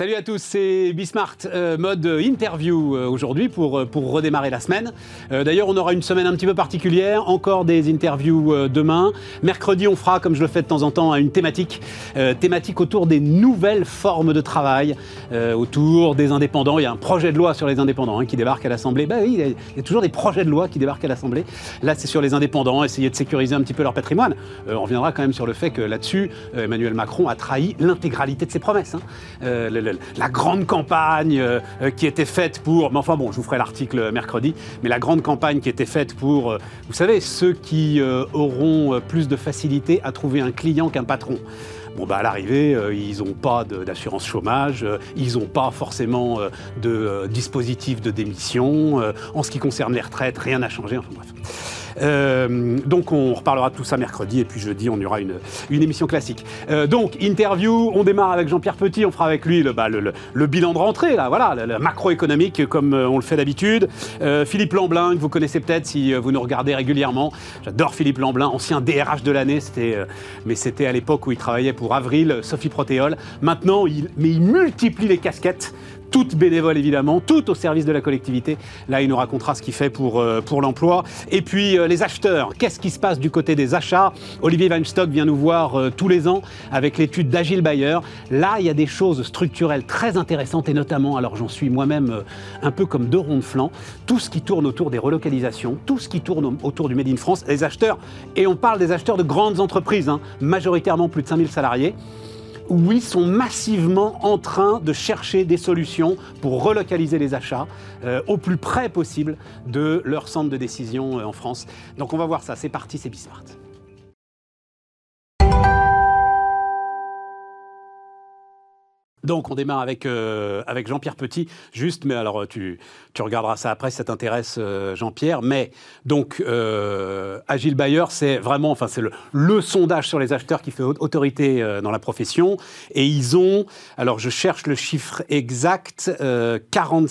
Salut à tous, c'est Bismart, euh, mode interview euh, aujourd'hui pour, euh, pour redémarrer la semaine. D'ailleurs, on aura une semaine un petit peu particulière, encore des interviews demain. Mercredi, on fera, comme je le fais de temps en temps, une thématique, thématique autour des nouvelles formes de travail, autour des indépendants. Il y a un projet de loi sur les indépendants hein, qui débarque à l'Assemblée. Bah oui, il y a toujours des projets de loi qui débarquent à l'Assemblée. Là, c'est sur les indépendants, essayer de sécuriser un petit peu leur patrimoine. on reviendra quand même sur le fait que là-dessus, Emmanuel Macron a trahi l'intégralité de ses promesses. Hein la grande campagne euh, euh, qui était faite pour. Mais enfin bon, je vous ferai l'article mercredi. Mais la grande campagne qui était faite pour, euh, vous savez, ceux qui auront plus de facilité à trouver un client qu'un patron. Bon, bah, à l'arrivée, ils n'ont pas d'assurance chômage, ils n'ont pas forcément de dispositif de démission. en ce qui concerne les retraites, rien n'a changé. Enfin bref. Euh, donc on reparlera de tout ça mercredi et puis jeudi on aura une, une émission classique. Euh, donc interview, on démarre avec Jean-Pierre Petit, on fera avec lui le, bah, le, bilan de rentrée, là, voilà, le, macroéconomique comme euh, on le fait d'habitude. Philippe Lamblin, que vous connaissez peut-être si vous nous regardez régulièrement. J'adore Philippe Lamblin, ancien DRH de l'année, mais c'était à l'époque où il travaillait pour Avril, Sophie Protéol. Maintenant, mais il multiplie les casquettes toutes bénévoles évidemment, toutes au service de la collectivité. Là, il nous racontera ce qu'il fait pour, euh, pour l'emploi. Et puis euh, les acheteurs, qu'est-ce qui se passe du côté des achats? Olivier Weinstock vient nous voir euh, tous les ans avec l'étude d'Agile Bayer. Là, il y a des choses structurelles très intéressantes et notamment, alors j'en suis moi-même un peu comme deux ronds de flanc, tout ce qui tourne autour des relocalisations, tout ce qui tourne autour du Made in France, les acheteurs, et on parle des acheteurs de grandes entreprises, hein, majoritairement plus de 5000 salariés oui, sont massivement en train de chercher des solutions pour relocaliser les achats euh, au plus près possible de leur centre de décision euh, en France. Donc on va voir ça, c'est parti, c'est Bismart. Donc on démarre avec, euh, avec Jean-Pierre Petit, juste, mais alors tu, tu regarderas ça après si ça t'intéresse euh, Jean-Pierre, mais donc euh, Agile Bayer, c'est vraiment, enfin c'est le, sondage sur les acheteurs qui fait autorité dans la profession, et ils ont, alors je cherche le chiffre exact, 40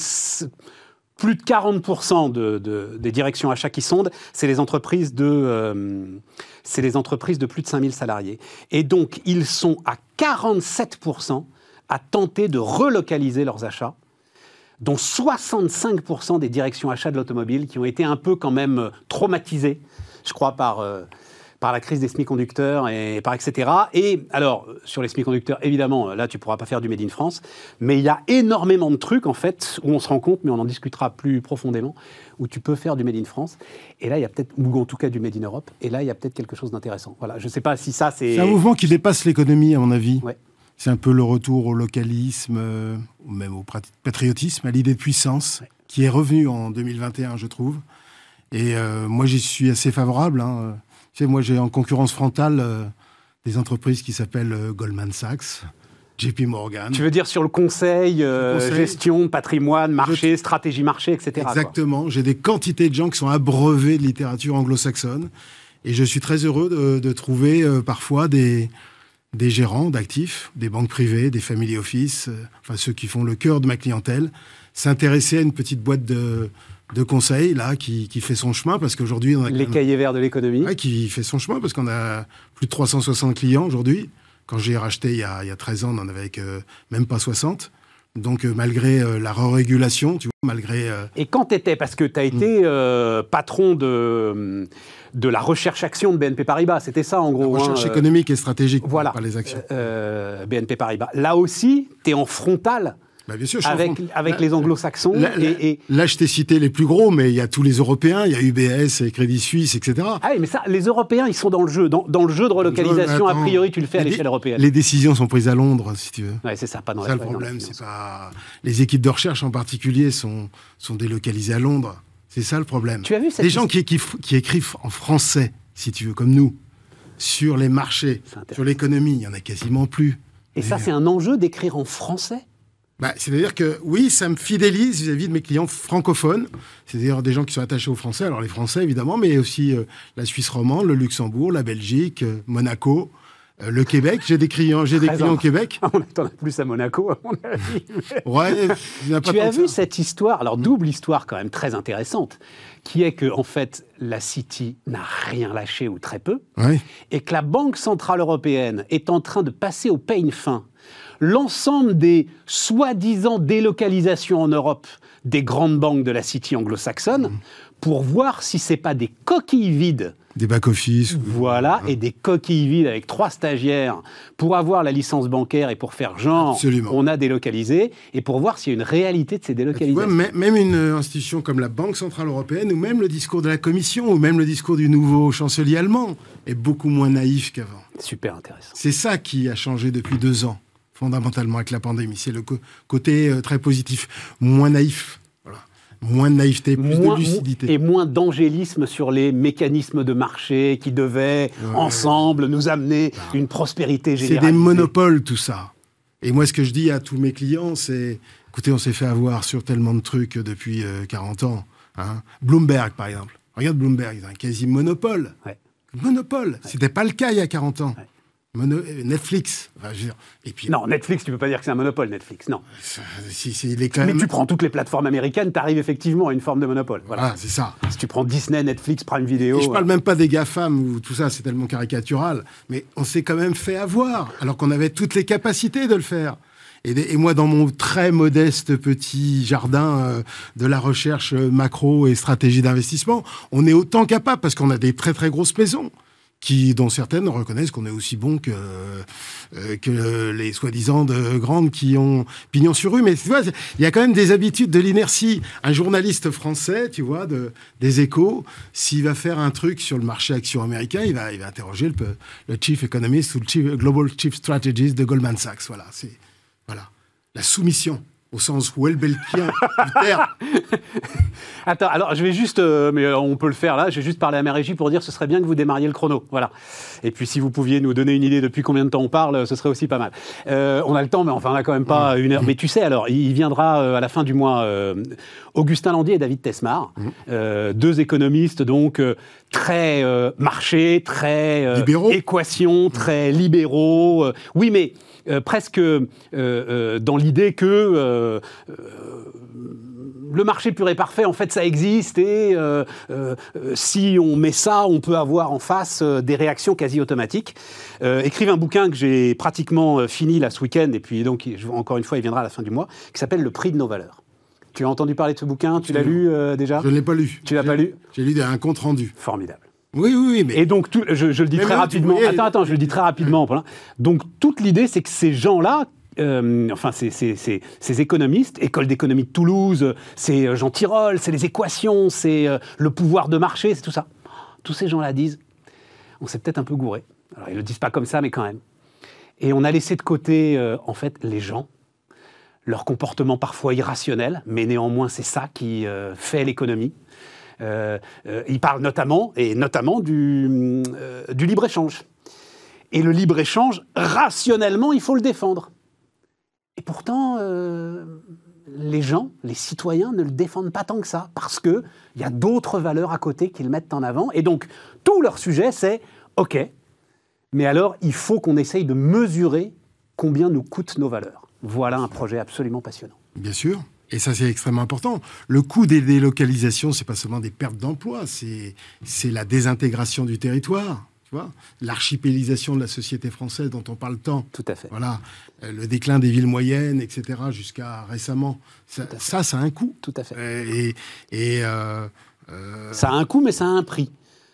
plus de 40% de, des directions achats qui sondent, c'est les entreprises de, c'est les entreprises de plus de 5000 salariés. Et donc, ils sont à 47% à tenter de relocaliser leurs achats, dont 65% des directions achats de l'automobile qui ont été un peu quand même euh, traumatisées, je crois, par, euh, par la crise des semi-conducteurs et par etc. Et alors, sur les semi-conducteurs, évidemment, là, tu ne pourras pas faire du Made in France, mais il y a énormément de trucs, en fait, où on se rend compte, mais on en discutera plus profondément, où tu peux faire du Made in France. Et là, il y a peut-être, ou en tout cas du Made in Europe, et là, il y a peut-être quelque chose d'intéressant. Voilà, je ne sais pas si ça, c'est... C'est un mouvement qui dépasse l'économie, à mon avis. Ouais. C'est un peu le retour au localisme, euh, ou même au patriotisme, à l'idée de puissance, qui est revenue en 2021, je trouve. Et euh, moi, j'y suis assez favorable. Hein. Tu sais, moi, j'ai en concurrence frontale euh, des entreprises qui s'appellent Goldman Sachs, JP Morgan. Tu veux dire sur le conseil, gestion, patrimoine, marché, stratégie marché, etc. Exactement. J'ai des quantités de gens qui sont abreuvés de littérature anglo-saxonne. Et je suis très heureux de, de trouver parfois des, des gérants d'actifs, des banques privées, des family office, euh, enfin ceux qui font le cœur de ma clientèle, s'intéresser à une petite boîte de, de conseils là qui, qui, fait son chemin parce qu'aujourd'hui on a les cahiers verts de l'économie qui fait son chemin parce qu'on a plus de 360 clients aujourd'hui. Quand j'ai racheté il y, a, il y, a, 13 ans, on en avait même pas 60. Donc euh, malgré euh, la re-régulation, tu vois, malgré... Et quand tu étais, parce que tu as été hmm. patron de de la recherche-action de BNP Paribas. C'était ça, en gros. La recherche hein, économique et stratégique, voilà. pas les actions. Euh, BNP Paribas. Là aussi, tu es en frontal bah, bien sûr, avec, avec les anglo-saxons. et, là, je t'ai cité les plus gros, mais il y a tous les Européens, il y a UBS, et Crédit Suisse, etc. Ah oui, mais ça, les Européens, ils sont dans le jeu. Dans, le jeu de relocalisation, a priori, tu le fais à l'échelle européenne. Les décisions sont prises à Londres, si tu veux. Ouais, c'est ça, pas dans ça, le problème, c'est pas. Les équipes de recherche en particulier sont, sont délocalisées à Londres. C'est ça le problème. Tu as vu Les gens qui, qui, écrivent en français, si tu veux, comme nous, sur les marchés, sur l'économie, il y en a quasiment plus. Et ça, c'est un enjeu d'écrire en français? Bah, C'est-à-dire que oui, ça me fidélise vis-à-vis de mes clients francophones, c'est-à-dire des gens qui sont attachés aux Français, alors les Français évidemment, mais aussi euh, la Suisse romande, le Luxembourg, la Belgique, euh, Monaco, euh, le Québec, j'ai des clients, j'ai des clients au Québec. On attend plus à Monaco, à mon avis. ouais, tu as vu cette histoire, alors double histoire quand même très intéressante, qui est que en fait la City n'a rien lâché ou très peu, et que la Banque centrale européenne est en train de passer au pain fin l'ensemble des soi-disant délocalisations en Europe des grandes banques de la City anglo-saxonne mmh. pour voir si c'est pas des coquilles vides des back-office. Voilà, et des coquilles vides avec trois stagiaires pour avoir la licence bancaire et pour faire genre, on a délocalisé, et pour voir s'il y a une réalité de ces délocalisations. même une institution comme la Banque Centrale Européenne, ou même le discours de la Commission, ou même le discours du nouveau chancelier allemand, est beaucoup moins naïf qu'avant. Super intéressant. C'est ça qui a changé depuis deux ans, fondamentalement, avec la pandémie. C'est le côté euh, très positif, moins naïf moins de naïveté, plus de lucidité. Et moins d'angélisme sur les mécanismes de marché qui devaient, ensemble, nous amener bah. une prospérité générale. C'est des monopoles, tout ça. Et moi, ce que je dis à tous mes clients, c'est écoutez, on s'est fait avoir sur tellement de trucs depuis 40 euh, ans. Hein. Bloomberg, par exemple. Regarde Bloomberg, ils ont un quasi-monopole. Monopole. C'était pas le cas il y a 40 ans. Netflix. et puis, non, Netflix, tu peux pas dire que c'est un monopole, Netflix, non. Si, Mais tu prends toutes les plateformes américaines, tu arrives effectivement à une forme de monopole. Voilà, c'est ça. Si tu prends Disney, Netflix, Prime Video. Et je parle même pas des GAFAM où tout ça c'est tellement caricatural, mais on s'est quand même fait avoir, alors qu'on avait toutes les capacités de le faire. Et, moi, dans mon très modeste petit jardin euh, de la recherche macro et stratégie d'investissement, on est autant capable parce qu'on a des très très grosses maisons qui, dont certaines reconnaissent qu'on est aussi bon que, euh, que les soi-disant de grandes qui ont pignon sur rue. Mais tu vois, il y a quand même des habitudes de l'inertie. Un journaliste français, tu vois, de, des échos, s'il va faire un truc sur le marché action américain, il va, il va interroger le, le chief economist ou le chief, global chief strategist de Goldman Sachs. Voilà, c'est voilà. la soumission au sens Welbelkien du terme. Attends, alors je vais juste, euh, mais euh, on peut le faire là, je vais juste parler à ma régie pour dire ce serait bien que vous démarriez le chrono. Voilà. Et puis si vous pouviez nous donner une idée depuis combien de temps on parle, ce serait aussi pas mal. Euh, on a le temps, mais enfin on n'a quand même pas une heure. Mais tu sais, alors, il viendra à la fin du mois Augustin Landier et David Tesmar, mmh. deux économistes donc très marché, très équation, très libéraux. oui, mais euh, presque euh, euh, dans l'idée que le marché pur et parfait, en fait, ça existe et si on met ça, on peut avoir en face des réactions quasi automatiques. écrivent un bouquin que j'ai pratiquement fini là ce week-end et puis donc encore une fois, il viendra à la fin du mois, qui s'appelle Le prix de nos valeurs. Tu as entendu parler de ce bouquin? Tu l'as lu déjà? Je ne l'ai pas lu. Tu l'as pas lu? J'ai lu un compte rendu. Formidable. Oui, oui, mais... Et donc, tout, je, le dis très rapidement. Attends, attends, je le dis très rapidement. Donc, toute l'idée, c'est que ces gens-là, euh, enfin, ces, ces, économistes, École d'économie de Toulouse, c'est euh, Jean Tirole, c'est les équations, c'est euh, le pouvoir de marché, c'est tout ça. Tous ces gens-là disent, on s'est peut-être un peu gouré. Alors, ils ne le disent pas comme ça, mais quand même. Et on a laissé de côté, en fait, les gens, leur comportement parfois irrationnel, mais néanmoins, c'est ça qui fait l'économie. Euh, euh, il parle notamment, et notamment du, du libre-échange. Et le libre-échange, rationnellement, il faut le défendre. Et pourtant, les gens, les citoyens ne le défendent pas tant que ça, parce qu'il y a d'autres valeurs à côté qu'ils mettent en avant. Et donc, tout leur sujet, c'est OK, mais alors il faut qu'on essaye de mesurer combien nous coûtent nos valeurs. Voilà un projet absolument passionnant. Bien sûr. Et ça, c'est extrêmement important. Le coût des délocalisations, c'est pas seulement des pertes d'emplois, c'est la désintégration du territoire. Tu vois L'archipélisation de la société française dont on parle tant. Tout à fait. Voilà. Euh, le déclin des villes moyennes, etc., jusqu'à récemment. Ça, ça, a un coût. Tout à fait. Euh, et, et euh, ça a un coût, mais ça a un prix.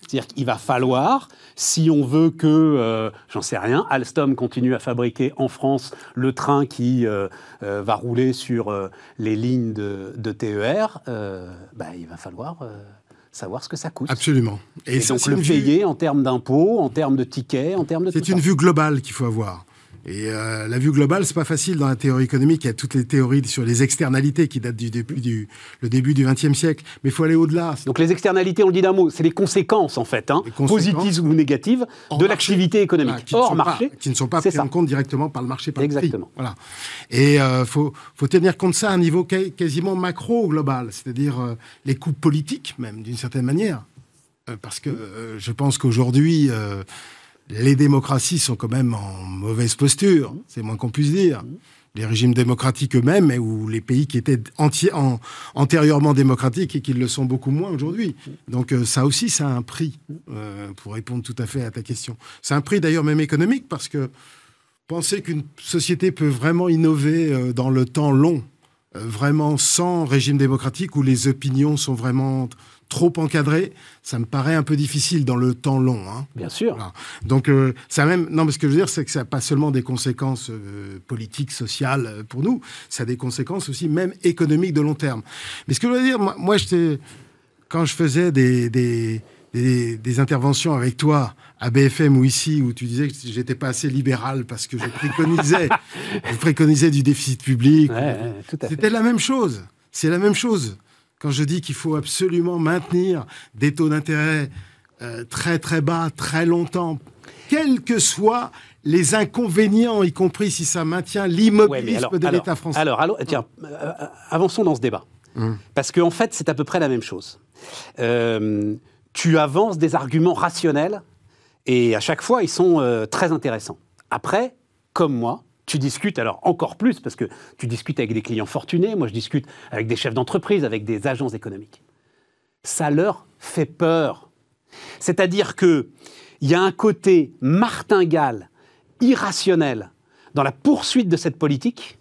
C'est-à-dire qu'il va falloir, si on veut que, euh, j'en sais rien, Alstom continue à fabriquer en France le train qui euh, euh, va rouler sur les lignes de, TER, bah, il va falloir savoir ce que ça coûte. Absolument. Et, donc le payer en termes d'impôts, en termes de tickets, en termes de C'est une vue globale qu'il faut avoir. Et euh, la vue globale, c'est pas facile dans la théorie économique. Il y a toutes les théories sur les externalités qui datent du début du le début du XXe siècle. Mais il faut aller au-delà. Donc les externalités, on le dit d'un mot, c'est les conséquences en fait, hein, positives ou négatives, de l'activité économique hors marché, qui ne sont pas prises en compte directement par le marché. Par Exactement. Voilà. Et euh, faut faut tenir compte de ça à un niveau quasiment macro global, c'est-à-dire euh, les coûts politiques même d'une certaine manière, euh, parce que je pense qu'aujourd'hui les démocraties sont quand même en mauvaise posture, c'est moins qu'on puisse dire. Les régimes démocratiques eux-mêmes, ou les pays qui étaient antérieurement démocratiques et qui le sont beaucoup moins aujourd'hui. Donc euh, ça aussi, ça a un prix, euh, pour répondre tout à fait à ta question. C'est un prix d'ailleurs même économique, parce que penser qu'une société peut vraiment innover euh, dans le temps long, vraiment sans régime démocratique où les opinions sont vraiment trop encadrées, ça me paraît un peu difficile dans le temps long. Hein. Bien sûr. Donc euh, ça même non, mais ce que je veux dire, c'est que ça n'a pas seulement des conséquences politiques, sociales pour nous, ça a des conséquences aussi même économiques de long terme. Mais ce que je veux dire, moi, moi quand je faisais des, des, des interventions avec toi à BFM ou ici, où tu disais que j'étais pas assez libéral parce que je préconisais, je préconisais du déficit public. C'était la même chose. C'est la même chose. Quand je dis qu'il faut absolument maintenir des taux d'intérêt euh, très très bas, très longtemps, quels que soient les inconvénients, y compris si ça maintient l'immobilisme de l'État français. Alors, alors tiens, euh, avançons dans ce débat. Hum. Parce qu'en en fait, c'est à peu près la même chose. Euh, tu avances des arguments rationnels et à chaque fois, ils sont euh, très intéressants. Après, comme moi, tu discutes, alors encore plus, parce que tu discutes avec des clients fortunés, moi je discute avec des chefs d'entreprise, avec des agences économiques. Ça leur fait peur. C'est-à-dire qu'il y a un côté martingale, irrationnel, dans la poursuite de cette politique,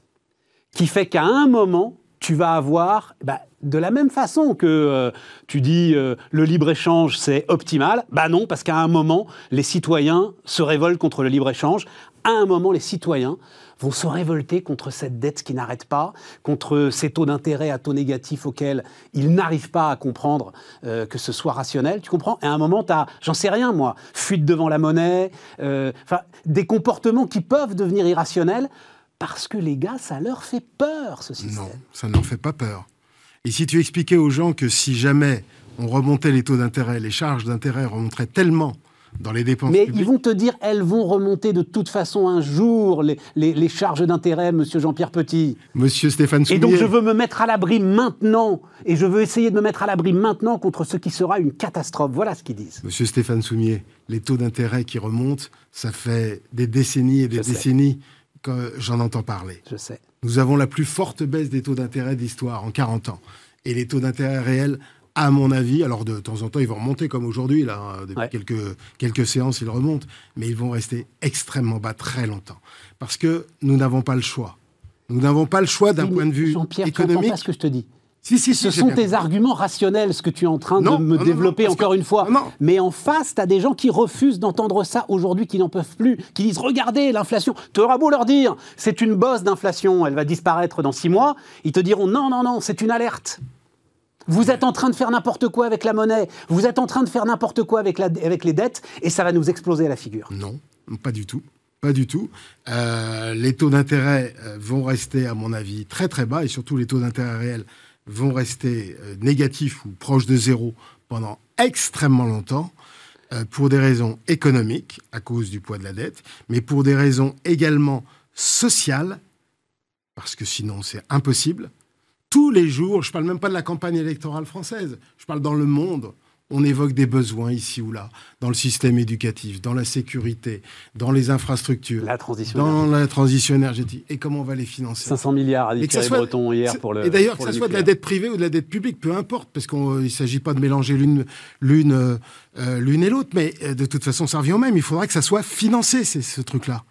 qui fait qu'à un moment, tu vas avoir bah, de la même façon que euh, tu dis euh, le libre-échange c'est optimal, bah non, parce qu'à un moment, les citoyens se révoltent contre le libre-échange. À un moment, les citoyens vont se révolter contre cette dette qui n'arrête pas, contre ces taux d'intérêt à taux négatifs auxquels ils n'arrivent pas à comprendre euh, que ce soit rationnel. Tu comprends? Et à un moment, tu as, j'en sais rien moi, fuite devant la monnaie, enfin, des comportements qui peuvent devenir irrationnels parce que les gars, ça leur fait peur, ce système. Non, ça ne leur fait pas peur. Et si tu expliquais aux gens que si jamais on remontait les taux d'intérêt, les charges d'intérêt remonteraient tellement dans les dépenses Mais ils vont te dire, elles vont remonter de toute façon un jour, les, les, charges d'intérêt, monsieur Jean-Pierre Petit. Monsieur Stéphane Soumier. Et donc je veux me mettre à l'abri maintenant, et je veux essayer de me mettre à l'abri maintenant contre ce qui sera une catastrophe. Voilà ce qu'ils disent. Monsieur Stéphane Soumier, les taux d'intérêt qui remontent, ça fait des décennies et des décennies j'en entends parler. Je sais. Nous avons la plus forte baisse des taux d'intérêt d'histoire en 40 ans. Et les taux d'intérêt réels, à mon avis, alors de temps en temps, ils vont remonter comme aujourd'hui, là, depuis quelques, quelques séances, ils remontent, mais ils vont rester extrêmement bas très longtemps. Parce que nous n'avons pas le choix. Nous n'avons pas le choix d'un point de vue économique. pas ce que je te dis. Si, si, ce sont tes arguments rationnels, ce que tu es en train de me développer encore une fois. Mais en face, tu as des gens qui refusent d'entendre ça aujourd'hui, qui n'en peuvent plus, qui disent Regardez l'inflation. Tu auras beau leur dire C'est une bosse d'inflation, elle va disparaître dans six mois. Ils te diront Non, non, non, c'est une alerte. Vous êtes en train de faire n'importe quoi avec la monnaie, vous êtes en train de faire n'importe quoi avec, les dettes, et ça va nous exploser à la figure. Non, pas du tout. Pas du tout. Euh, les taux d'intérêt euh, vont rester, à mon avis, très très bas, et surtout les taux d'intérêt réels vont rester euh, négatifs ou proches de zéro pendant extrêmement longtemps pour des raisons économiques, à cause du poids de la dette, mais pour des raisons également sociales, parce que sinon c'est impossible. Tous les jours, je ne parle même pas de la campagne électorale française, je parle dans le monde, on évoque des besoins ici ou là, dans le système éducatif, dans la sécurité, dans les infrastructures, la transition dans la transition énergétique. Et comment on va les financer 500 milliards, a dit Thierry Breton hier pour le. Et d'ailleurs, que ce soit de la dette privée ou de la dette publique, peu importe, parce qu'il ne s'agit pas de mélanger l'une l'une euh, l'une et l'autre, mais euh, de toute façon, ça revient au même. Il faudra que ça soit financé, ce truc-là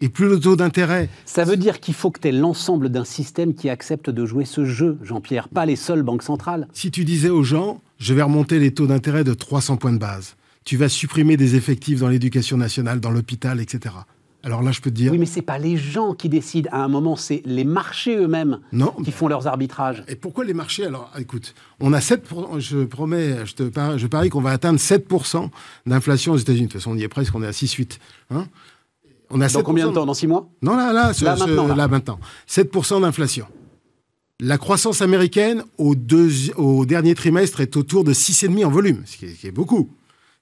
et plus le taux d'intérêt. Ça veut dire qu'il faut que tu aies l'ensemble d'un système qui accepte de jouer ce jeu, Jean-Pierre, pas les seules banques centrales. Si tu disais aux gens, je vais remonter les taux d'intérêt de 300 points de base, tu vas supprimer des effectifs dans l'éducation nationale, dans l'hôpital, etc. Alors là, je peux te dire. Oui, mais c'est pas les gens qui décident. À un moment, c'est les marchés eux-mêmes qui font leurs arbitrages. Et pourquoi les marchés? Alors, écoute, on a 7 je promets, je te parie, je parie qu'on va atteindre 7% d'inflation aux États-Unis. De toute façon, on y est presque, on est à 6,8. Hein on a Dans combien de temps Dans 6 mois Non, là, là, là, maintenant, 7% d'inflation. La croissance américaine au, au, dernier trimestre est autour de 6,5 en volume, ce qui est, est beaucoup.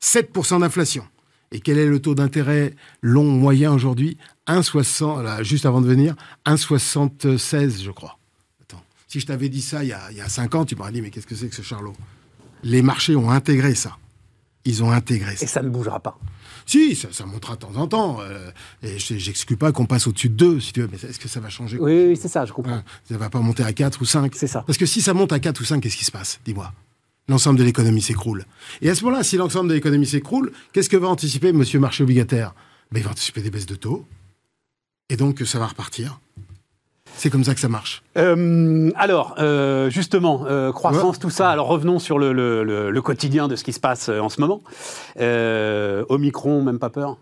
7% d'inflation. Et quel est le taux d'intérêt long moyen aujourd'hui? 1,60, juste avant de venir, 1,76 je crois. Attends, si je t'avais dit ça il y, a, il y a 5 ans, tu m'aurais dit mais qu'est-ce que c'est que ce charlot? Les marchés ont intégré ça. Ils ont intégré ça. Et ça ne bougera pas. Si, ça, ça montera de temps en temps. Euh, et j'exclus pas qu'on passe au-dessus de 2, si tu veux. Mais est-ce que ça va changer Oui, c'est ça, je comprends. ça va pas monter à 4 ou 5. C'est ça. Parce que si ça monte à 4 ou 5, qu'est-ce qui se passe? Dis-moi. L'ensemble de l'économie s'écroule. Et à ce moment-là, si l'ensemble de l'économie s'écroule, qu'est-ce que va anticiper Monsieur Marché Obligataire? Ben, Il va anticiper des baisses de taux. Et donc, ça va repartir. C'est comme ça que ça marche. Euh, alors, euh, justement, euh, croissance, tout ça. Alors, revenons sur le, quotidien de ce qui se passe en ce moment. Omicron, même pas peur?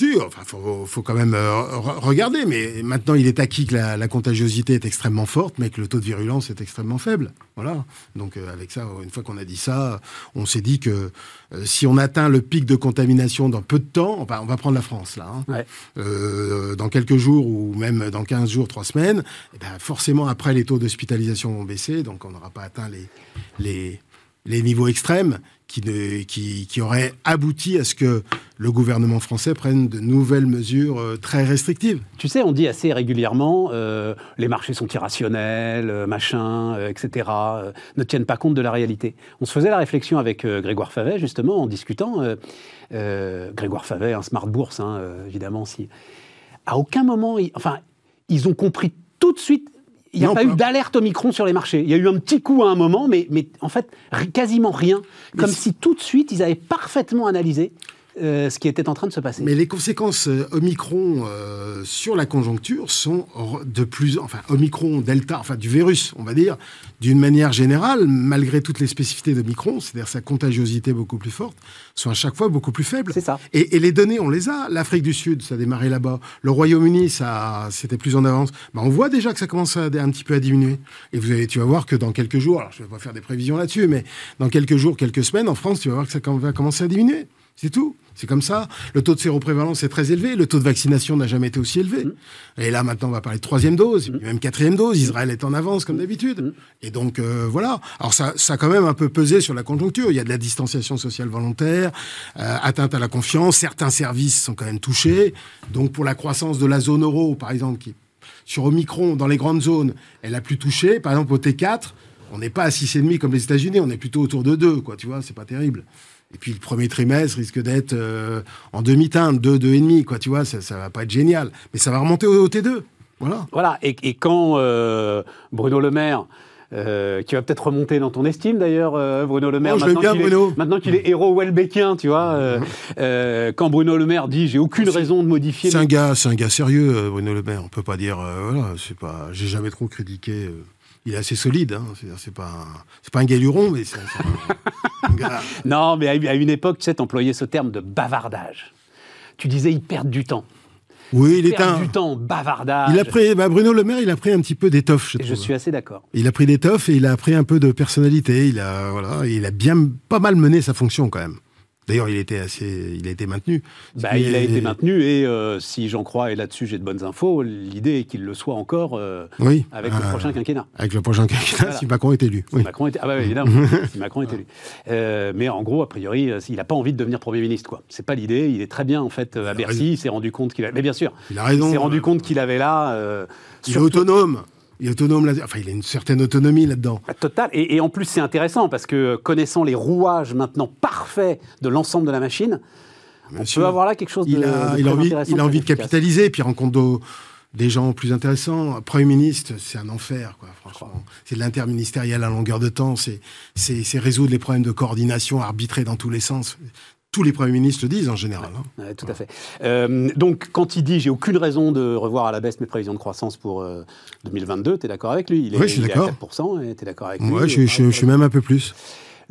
Si, enfin, faut, faut quand même euh, regarder. Mais maintenant, il est acquis que la, contagiosité est extrêmement forte, mais que le taux de virulence est extrêmement faible. Voilà. Donc, euh, avec ça, une fois qu'on a dit ça, on s'est dit que euh, si on atteint le pic de contamination dans peu de temps, on va, on va prendre la France là, hein. dans quelques jours ou même dans 15 jours, 3 semaines, eh ben, forcément, après, les taux d'hospitalisation vont baisser, donc on n'aura pas atteint les, les, les niveaux extrêmes qui, auraient abouti à ce que le gouvernement français prenne de nouvelles mesures euh, très restrictives. Tu sais, on dit assez régulièrement euh, les marchés sont irrationnels, euh, machin, etc., ne tiennent pas compte de la réalité. On se faisait la réflexion avec Grégoire Favet, justement, en discutant. Grégoire Favet, un smart bourse, hein, évidemment, si. À aucun moment, enfin, ils ont compris tout de suite il n'y a pas, eu d'alerte au micron sur les marchés. Il y a eu un petit coup à un moment, mais, mais en fait, quasiment rien. Comme si tout de suite, ils avaient parfaitement analysé euh, ce qui était en train de se passer. Mais les conséquences euh, Omicron euh, sur la conjoncture sont de plus, enfin Omicron, Delta, enfin du virus, on va dire, d'une manière générale, malgré toutes les spécificités d'Omicron, c'est-à-dire sa contagiosité beaucoup plus forte, sont à chaque fois beaucoup plus faibles. C'est ça. Et, les données, on les a. L'Afrique du Sud, ça a démarré là-bas. Le Royaume-Uni, ça, c'était plus en avance. Ben, on voit déjà que ça commence à, un petit peu à diminuer. Et vous avez, tu vas voir que dans quelques jours, alors je ne vais pas faire des prévisions là-dessus, mais dans quelques jours, quelques semaines, en France, tu vas voir que ça va commencer à diminuer. C'est tout. C'est comme ça. Le taux de séroprévalence est très élevé. Le taux de vaccination n'a jamais été aussi élevé. Mm. Et là, maintenant, on va parler de troisième dose, mm. même quatrième dose. Israël est en avance, comme d'habitude. Mm. Et donc, euh, voilà. Alors, ça, ça a quand même un peu pesé sur la conjoncture. Il y a de la distanciation sociale volontaire, euh, atteinte à la confiance. Certains services sont quand même touchés. Donc, pour la croissance de la zone euro, par exemple, qui, sur Omicron, dans les grandes zones, elle a plus touché. Par exemple, au T4, on n'est pas à 6,5 comme les États-Unis. On est plutôt autour de 2, quoi. Tu vois, c'est pas terrible. Et puis le premier trimestre risque d'être euh, en demi-teinte, 2, 2,5, quoi, tu vois, ça, ça va pas être génial. Mais ça va remonter au, T2. Voilà. Voilà. Et, quand euh, Bruno Le Maire. Euh, qui va peut-être remonter dans ton estime d'ailleurs, Bruno Le Maire. Oh, maintenant qu'il est, héros Welbeckien, tu vois. quand Bruno Le Maire dit j'ai aucune raison de modifier. C'est un gars, c'est un gars sérieux, Bruno Le Maire. On peut pas dire voilà, c'est pas. J'ai jamais trop critiqué il est assez solide. Hein. C'est pas, c'est pas un galuron, mais c'est un, gars. Non, mais à une époque, tu sais, employais ce terme de bavardage. Tu disais, ils perdent du temps. Oui, il est un. du temps, bavardage. Il a pris, bah, Bruno Le Maire, il a pris un petit peu d'étoffe. Je, je suis assez d'accord. Il a pris d'étoffe et il a pris un peu de personnalité. Il a, voilà, il a bien, pas mal mené sa fonction quand même. D'ailleurs, il était assez, il a été maintenu. Bah, il a été maintenu et euh, si j'en crois et là-dessus j'ai de bonnes infos, l'idée est qu'il le soit encore euh, oui, avec le euh, prochain quinquennat. Avec le prochain quinquennat, si Macron est élu. Si Macron est, ah bah, évidemment, si Macron est élu. mais en gros, a priori, il n'a pas envie de devenir Premier ministre. quoi. C'est pas l'idée. Il est très bien en fait à Bercy. Il s'est rendu compte qu'il a. Mais bien sûr, il a raison. Il s'est rendu compte qu'il avait là. il est autonome. Il est autonome là Enfin, il a une certaine autonomie là-dedans. Ah, total. Et, en plus, c'est intéressant parce que connaissant les rouages maintenant parfaits de l'ensemble de la machine, on peut avoir là quelque chose de, il a, il a envie, Il a envie de capitaliser, puis il rencontre des gens plus intéressants. Premier ministre, c'est un enfer, quoi, franchement. C'est de l'interministériel à longueur de temps. C'est résoudre les problèmes de coordination, arbitrer dans tous les sens tous les premiers ministres le disent en général. Hein. tout à fait. Euh, donc, quand il dit j'ai aucune raison de revoir à la baisse mes prévisions de croissance pour 2022, tu es d'accord avec lui? Il est, Oui, je suis d'accord. 4%, et tu es d'accord avec lui? Oui, je, je, suis même un peu plus.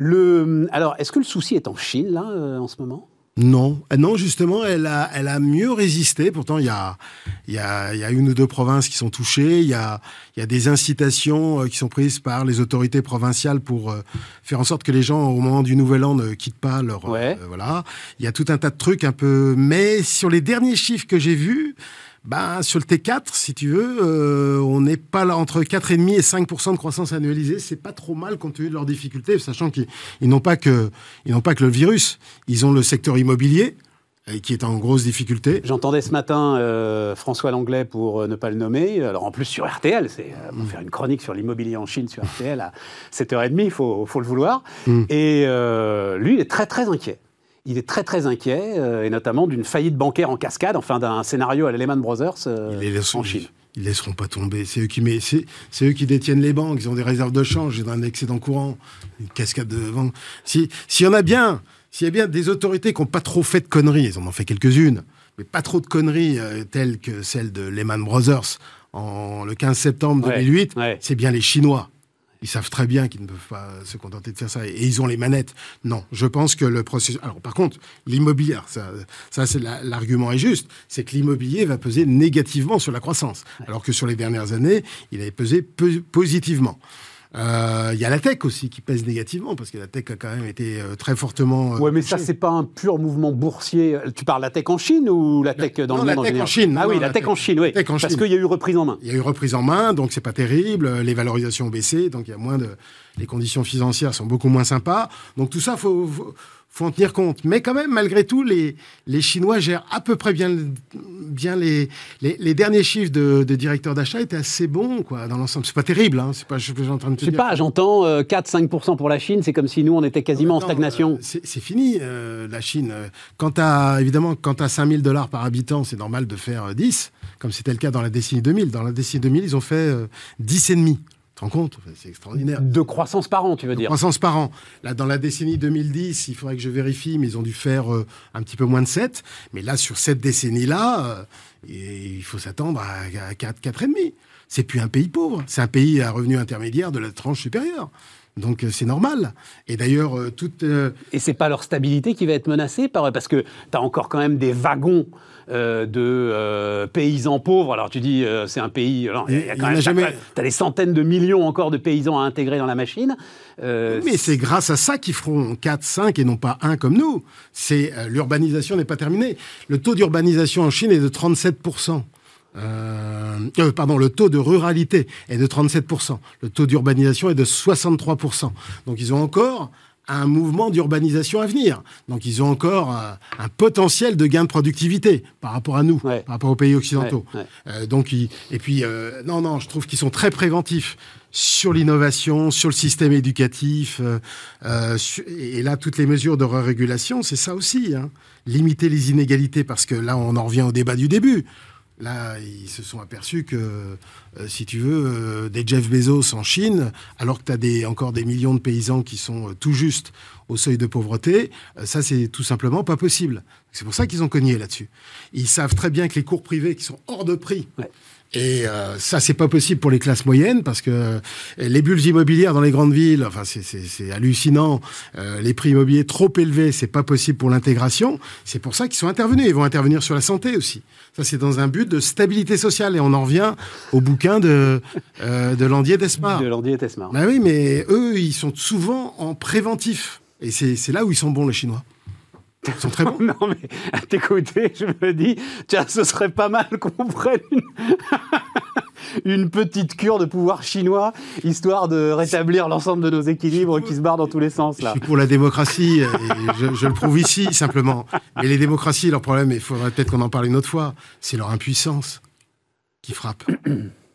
Le, alors, est-ce que le souci est en Chine, là, euh, en ce moment? Non, euh, non justement, elle a, elle a mieux résisté. Pourtant, il y a, il y, a, il y a une ou deux provinces qui sont touchées. Il y a, il y a des incitations euh, qui sont prises par les autorités provinciales pour euh, faire en sorte que les gens, au moment du Nouvel An, ne quittent pas leur... voilà. Il y a tout un tas de trucs un peu... Mais sur les derniers chiffres que j'ai vus, ben, sur le T4, si tu veux, euh, on n'est pas là entre 4,5 et 5% de croissance annualisée. C'est pas trop mal compte tenu de leurs difficultés, sachant qu'ils n'ont pas que ils n'ont pas que le virus. Ils ont le secteur immobilier euh, qui est en grosse difficulté. J'entendais ce matin euh, François Langlais, pour ne pas le nommer, alors en plus sur RTL, c'est pour mm. faire une chronique sur l'immobilier en Chine sur RTL à 7h30, il faut, faut, le vouloir. Mm. Et lui, il est très très inquiet il est très très inquiet, euh, et notamment d'une faillite bancaire en cascade, enfin d'un scénario à Lehman Brothers euh, en Chine. Ils ne laisseront pas tomber. C'est eux, qui, c'est, eux qui détiennent les banques. Ils ont des réserves de change, ils ont un excédent courant, une cascade de vente. S'il y en a bien s'il y a bien des autorités qui n'ont pas trop fait de conneries, ils en ont fait quelques-unes, mais pas trop de conneries euh, telles que celles de Lehman Brothers en le 15 septembre 2008, c'est bien les Chinois. Ils savent très bien qu'ils ne peuvent pas se contenter de faire ça. Et ils ont les manettes. Non, je pense que le processus... Alors par contre, l'immobilier, ça, ça c'est l'argument est juste, c'est que l'immobilier va peser négativement sur la croissance. Alors que sur les dernières années, il avait pesé positivement. Euh, il y a la tech aussi qui pèse négativement parce que la tech a quand même été euh, très fortement. Euh, ouais, mais ça c'est pas un pur mouvement boursier. Tu parles la tech en Chine ou la tech dans le monde la tech en, Chine. Ah oui, la, tech, en Chine, oui. parce qu'il y a eu reprise en main. Il y a eu reprise en main, donc c'est pas terrible. Les valorisations ont baissé, donc il y a moins de. Les conditions financières sont beaucoup moins sympas. Donc tout ça, faut, faut faut en tenir compte. Mais quand même, malgré tout, les, les Chinois gèrent à peu près bien, bien les, les, derniers chiffres de, de directeurs d'achat étaient assez bons, quoi, dans l'ensemble. C'est pas terrible, hein, c'est pas ce que j'ai en train de te dire. Je sais pas, j'entends 4-5% euh, pour la Chine, c'est comme si nous, on était quasiment en stagnation. Euh, c'est fini, euh, la Chine. Quand à, évidemment, quand à 5000 dollars par habitant, c'est normal de faire 10, comme c'était le cas dans la décennie 2000. Dans la décennie 2000, ils ont fait 10,5 rends compte C'est extraordinaire. De croissance par an, tu veux de dire Croissance par an. Là, dans la décennie 2010, il faudrait que je vérifie, mais ils ont dû faire euh, un petit peu moins de 7. Mais là, sur cette décennie-là, euh, il faut s'attendre à, 4, 4,5. C'est plus un pays pauvre, c'est un pays à revenu intermédiaire de la tranche supérieure. Donc euh, c'est normal. Et d'ailleurs, toute. Et c'est pas leur stabilité qui va être menacée par... parce que tu as encore quand même des wagons euh, de euh, paysans pauvres. Alors tu dis, euh, c'est un pays. il y a, quand même. Jamais... Tu as des centaines de millions encore de paysans à intégrer dans la machine. Mais c'est grâce à ça qu'ils feront 4, 5 et non pas 1 comme nous. C'est L'urbanisation n'est pas terminée. Le taux d'urbanisation en Chine est de 37%. pardon, le taux de ruralité est de 37%. Le taux d'urbanisation est de 63%. Donc ils ont encore un mouvement d'urbanisation à venir. Donc ils ont encore un, potentiel de gain de productivité par rapport à nous, par rapport aux pays occidentaux. Euh, donc et puis euh, non non, je trouve qu'ils sont très préventifs sur l'innovation, sur le système éducatif. Euh, et là, toutes les mesures de régulation, c'est ça aussi. Hein. Limiter les inégalités, parce que là, on en revient au débat du début. Là, ils se sont aperçus que, euh, si tu veux, euh, des Jeff Bezos en Chine, alors que tu as encore des millions de paysans qui sont euh, tout juste au seuil de pauvreté, ça, c'est tout simplement pas possible. C'est pour ça qu'ils ont cogné là-dessus. Ils savent très bien que les cours privés qui sont hors de prix, et euh, ça, c'est pas possible pour les classes moyennes parce que euh, les bulles immobilières dans les grandes villes, enfin, c'est hallucinant. Euh, les prix immobiliers trop élevés, c'est pas possible pour l'intégration. C'est pour ça qu'ils sont intervenus. Ils vont intervenir sur la santé aussi. Ça, c'est dans un but de stabilité sociale. Et on en revient au bouquin de, euh, de Landier Desmar. De Landier Desmar. Ben oui, mais eux, ils sont souvent en préventif. Et c'est là où ils sont bons, les Chinois. Ils sont très bons. non, mais à t'écouter, je me dis, tiens, ce serait pas mal qu'on prenne une... petite cure de pouvoir chinois, histoire de rétablir l'ensemble de nos équilibres qui se barrent dans tous les sens. Là. Je suis pour la démocratie, je, je, le prouve ici, simplement. Mais les démocraties, leur problème, il faudrait peut-être qu'on en parle une autre fois, c'est leur impuissance qui frappe.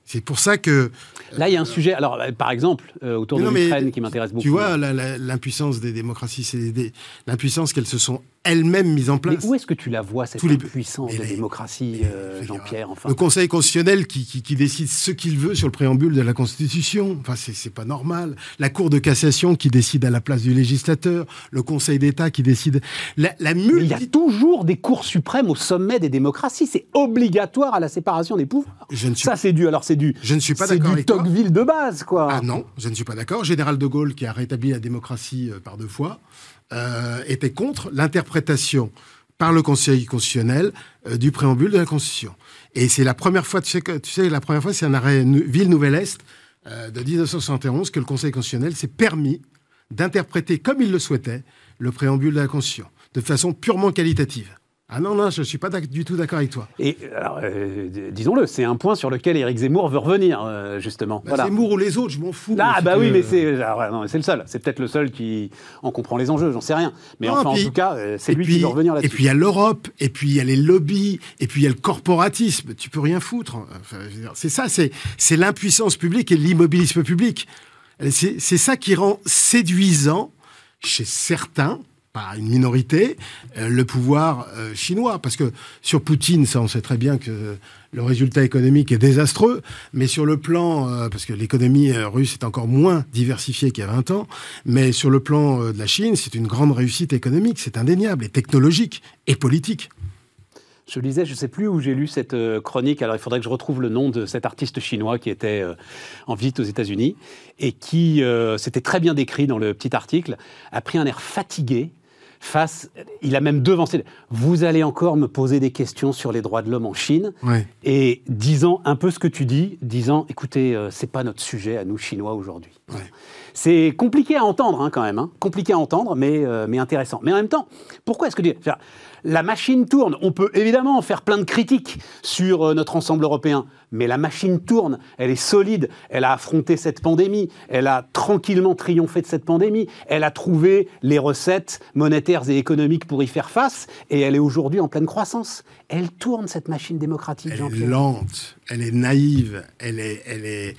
C'est pour ça que... Là, il y a un sujet, alors par exemple, euh, autour de l'Ukraine qui m'intéresse beaucoup. Tu vois, l'impuissance des démocraties, c'est l'impuissance qu'elles se sont elles-mêmes mises en place. Mais où est-ce que tu la vois, cette impuissance des démocraties, euh, Jean-Pierre enfin. Le Conseil constitutionnel qui, qui, décide ce qu'il veut sur le préambule de la Constitution. Enfin, c'est pas normal. La Cour de cassation qui décide à la place du législateur. Le Conseil d'État qui décide... La, la Il y a toujours des cours suprêmes au sommet des démocraties. C'est obligatoire à la séparation des pouvoirs. Je ne suis... Ça, c'est dû. Alors, c'est du. Je ne suis pas d'accord avec toi. Tocqueville de base, quoi. Ah non, je ne suis pas d'accord. Général de Gaulle, qui a rétabli la démocratie euh, par deux fois, euh, était contre l'interprétation par le Conseil constitutionnel euh, du préambule de la Constitution. Et c'est la première fois, tu sais, que, tu sais, la première fois, c'est un arrêt Ville Nouvelle Est de 1971 que le Conseil constitutionnel s'est permis d'interpréter comme il le souhaitait le préambule de la Constitution, de façon purement qualitative. Ah non, non, je ne suis pas du tout d'accord avec toi. Et alors, euh, disons-le, c'est un point sur lequel Éric Zemmour veut revenir, euh, justement. Bah, Zemmour ou les autres, je m'en fous. Ah, bah oui, mais c'est c'est le seul. C'est peut-être le seul qui en comprend les enjeux, j'en sais rien. Mais enfin, en tout cas, euh, c'est lui qui veut revenir là-dessus. Et puis il y a l'Europe, et puis il y a les lobbies, et puis il y a le corporatisme. Tu peux rien foutre. c'est ça, c'est l'impuissance publique et l'immobilisme public. C'est ça qui rend séduisant chez certains par une minorité euh, le pouvoir euh, chinois. Parce que sur Poutine, ça on sait très bien que le résultat économique est désastreux, mais sur le plan, euh, parce que l'économie russe est encore moins diversifiée qu'il y a 20 ans, mais sur le plan de la Chine, c'est une grande réussite économique, c'est indéniable, et technologique, et politique. Je lisais, je ne sais plus où j'ai lu cette chronique, alors il faudrait que je retrouve le nom de cet artiste chinois qui était en visite aux États-Unis et qui, c'était très bien décrit dans le petit article, a pris un air fatigué face, il a même devancé, vous allez encore me poser des questions sur les droits de l'homme en Chine, et disant un peu ce que tu dis, disant, écoutez, euh, c'est pas notre sujet à nous Chinois aujourd'hui. C'est compliqué à entendre hein, quand même, hein. compliqué à entendre, mais, euh, mais intéressant. Mais en même temps, pourquoi est-ce que la machine tourne. On peut évidemment faire plein de critiques sur euh, notre ensemble européen, mais la machine tourne, elle est solide, elle a affronté cette pandémie, elle a tranquillement triomphé de cette pandémie, elle a trouvé les recettes monétaires et économiques pour y faire face, et elle est aujourd'hui en pleine croissance. Elle tourne cette machine démocratique. Elle est lente, elle est naïve, elle est, elle est,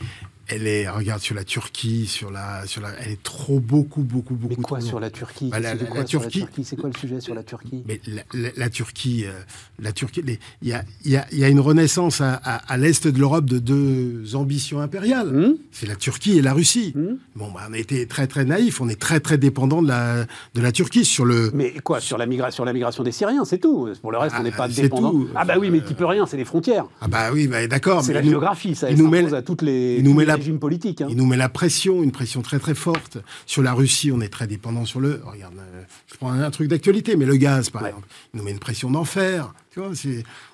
elle est, regarde sur la Turquie, sur la, sur la, elle est trop beaucoup, beaucoup, beaucoup. Mais quoi sur la Turquie? Bah, la, Turquie, c'est quoi le sujet sur la Turquie? Mais la, Turquie, la Turquie, euh, il y a, y, a, y a, une renaissance à, à, l'est de l'Europe de deux ambitions impériales. Hmm? C'est la Turquie et la Russie. Hmm? Bon, bah, on a été très très naïfs, on est très très dépendant de la, de la Turquie sur le. Mais quoi sur la migration, la migration des Syriens, c'est tout. Pour le reste, on n'est ah, pas dépendant. Tout. Ah bah oui, mais tu peux rien, c'est les frontières. Ah bah oui, bah, d'accord. C'est la géographie, ça. Il nous met à toutes les. Il nous met la politique. Hein. Il nous met la pression, une pression très très forte. Sur la Russie, on est très dépendant sur le. Regarde, euh, je prends un, truc d'actualité, mais le gaz, par exemple, il nous met une pression d'enfer. Tu vois,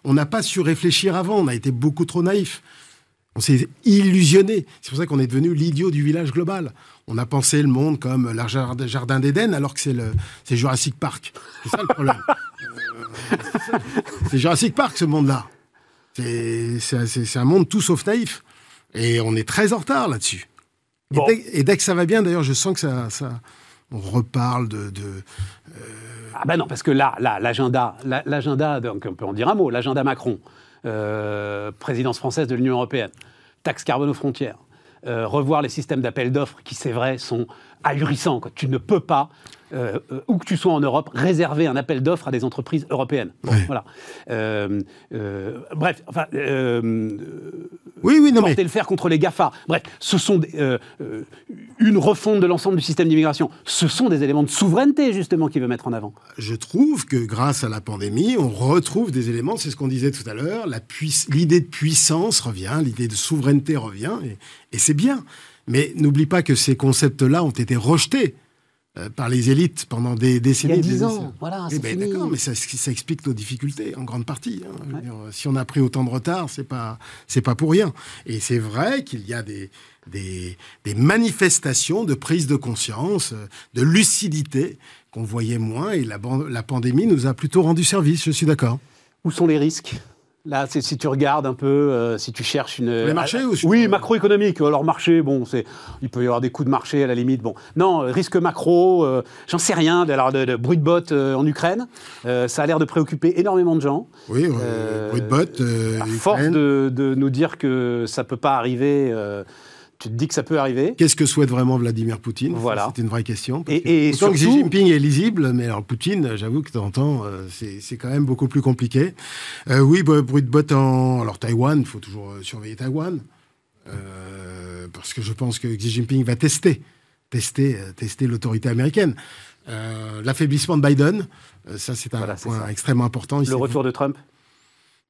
on n'a pas su réfléchir avant, on a été beaucoup trop naïf. On s'est illusionné. C'est pour ça qu'on est devenu l'idiot du village global. On a pensé le monde comme le jardin d'Éden, alors que c'est le c'est Jurassic Park. C'est ça le problème. C'est Jurassic Park, ce monde-là. C'est un monde tout sauf naïf. Et on est très en retard là-dessus. Et, dès que ça va bien, d'ailleurs, je sens que ça, ça on reparle de. Euh, ah ben non, parce que là, l'agenda, l'agenda, donc on peut en dire un mot, l'agenda Macron, euh, présidence française de l'Union européenne, taxe carbone aux frontières, euh, revoir les systèmes d'appel d'offres qui, c'est vrai, sont ahurissants. Tu ne peux pas euh, euh, où que tu sois en Europe, réserver un appel d'offres à des entreprises européennes. Voilà. Euh, bref, enfin. oui, oui, non, porter le fer contre les GAFA. Bref, ce sont une refonte de l'ensemble du système d'immigration. Ce sont des éléments de souveraineté, justement, qu'il veut mettre en avant. Je trouve que grâce à la pandémie, on retrouve des éléments, c'est ce qu'on disait tout à l'heure, l'idée de puissance revient, l'idée de souveraineté revient, et, et c'est bien. Mais n'oublie pas que ces concepts-là ont été rejetés euh, par les élites pendant des décennies. Il y a 10 ans, voilà, c'est ben, D'accord, mais ça, ça, explique nos difficultés en grande partie. Hein. si on a pris autant de retard, c'est pas c'est pas pour rien. Et c'est vrai qu'il y a des, des, des manifestations de prise de conscience, de lucidité qu'on voyait moins, et la, la pandémie nous a plutôt rendu service. Je suis d'accord. Où sont les risques? Là, si tu regardes un peu, euh, si tu cherches une. Les marchés ou Oui, macroéconomique. Alors, marché, bon, c'est, il peut y avoir des coups de marché à la limite. Bon, non, risque macro, euh, j'en sais rien. Alors, de, bruit de botte euh, en Ukraine, ça a l'air de préoccuper énormément de gens. Oui, bruit de botte. à force de, de, nous dire que ça peut pas arriver tu te dis que ça peut arriver. Qu'est-ce que souhaite vraiment Vladimir Poutine? Voilà. C'est une vraie question. Et, et surtout... que Xi Jinping est lisible, mais alors Poutine, j'avoue que de temps en temps, euh, c'est quand même beaucoup plus compliqué. Euh, oui, bruit de botte en... Alors Taïwan, il faut toujours euh, surveiller Taïwan. parce que je pense que Xi Jinping va tester, tester, tester l'autorité américaine. L'affaiblissement de Biden, ça c'est un point extrêmement important. Le retour de Trump?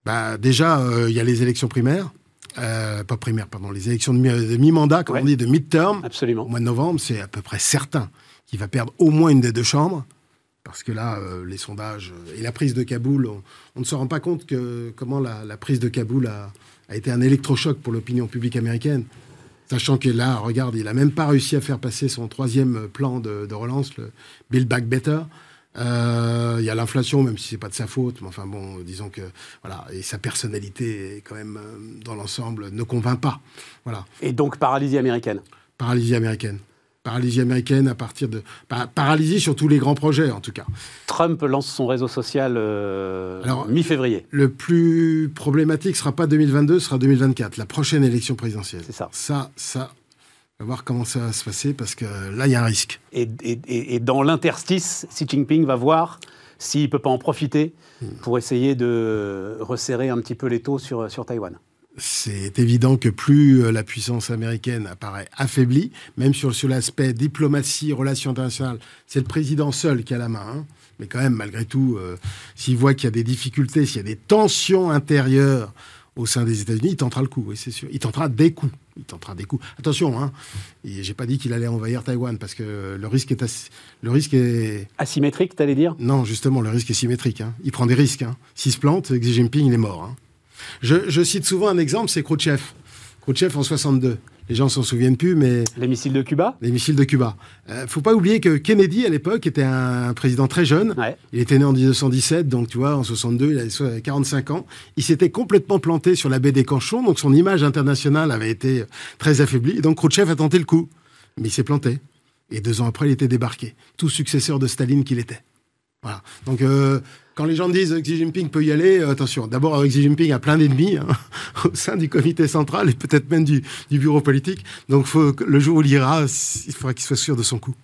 Bah, Déjà, il y a les élections primaires. Euh, pas primaire, pardon, les élections de mi-mandat, comme on dit, de mid-term, Absolument. au mois de novembre, c'est à peu près certain qu'il va perdre au moins une des deux chambres. Parce que là, euh, les sondages euh, et la prise de Kaboul, on, ne se rend pas compte que comment la, prise de Kaboul a, été un électrochoc pour l'opinion publique américaine. Sachant que là, regarde, il n'a même pas réussi à faire passer son troisième plan de, de relance, le Build Back Better. Euh, il y a l'inflation, même si c'est pas de sa faute, mais enfin bon, disons que voilà, et sa personnalité quand même euh, dans l'ensemble ne convainc pas, voilà. Et donc paralysie américaine. Paralysie américaine. Paralysie américaine à partir de paralysie sur tous les grands projets en tout cas. Trump lance son réseau social euh, mi-février. Le plus problématique sera pas 2022, sera 2024, la prochaine élection présidentielle. C'est ça. Ça, ça, On va voir comment ça va se passer parce que là, il y a un risque. Et, dans l'interstice, Xi Jinping va voir s'il ne peut pas en profiter hmm. pour essayer de resserrer un petit peu les taux sur, sur Taïwan c'est évident que plus euh, la puissance américaine apparaît affaiblie, même sur, sur l'aspect diplomatie, relations internationales, c'est le président seul qui a la main. Hein. Mais quand même, malgré tout, euh, s'il voit qu'il y a des difficultés, s'il y a des tensions intérieures au sein des États-Unis, il tentera le coup, oui, c'est sûr. Il tentera des coups. Il tentera des coups. Attention, hein, j'ai pas dit qu'il allait envahir Taïwan parce que le risque est, le risque est asymétrique, t'allais dire? Non, justement, le risque est symétrique. Hein. Il prend des risques. Hein. S'il se plante, Xi Jinping, il est mort. Hein. Je, cite souvent un exemple, c'est Khrouchtchev. Khrouchtchev en 62. Les gens s'en souviennent plus, mais... Les missiles de Cuba? Les missiles de Cuba. Euh, faut pas oublier que Kennedy, à l'époque, était un président très jeune. Il était né en 1917, donc tu vois, en 62, il avait 45 ans. Il s'était complètement planté sur la baie des Canchons, donc son image internationale avait été très affaiblie. donc Khrouchtchev a tenté le coup, mais il s'est planté. Et deux ans après, il était débarqué. Tout successeur de Staline qu'il était. Voilà. Donc, euh, quand les gens disent Xi Jinping peut y aller, euh, attention. D'abord, Xi Jinping a plein d'ennemis hein, au sein du comité central et peut-être même du, bureau politique. Donc, le jour où il ira, il faudra qu'il soit sûr de son coup.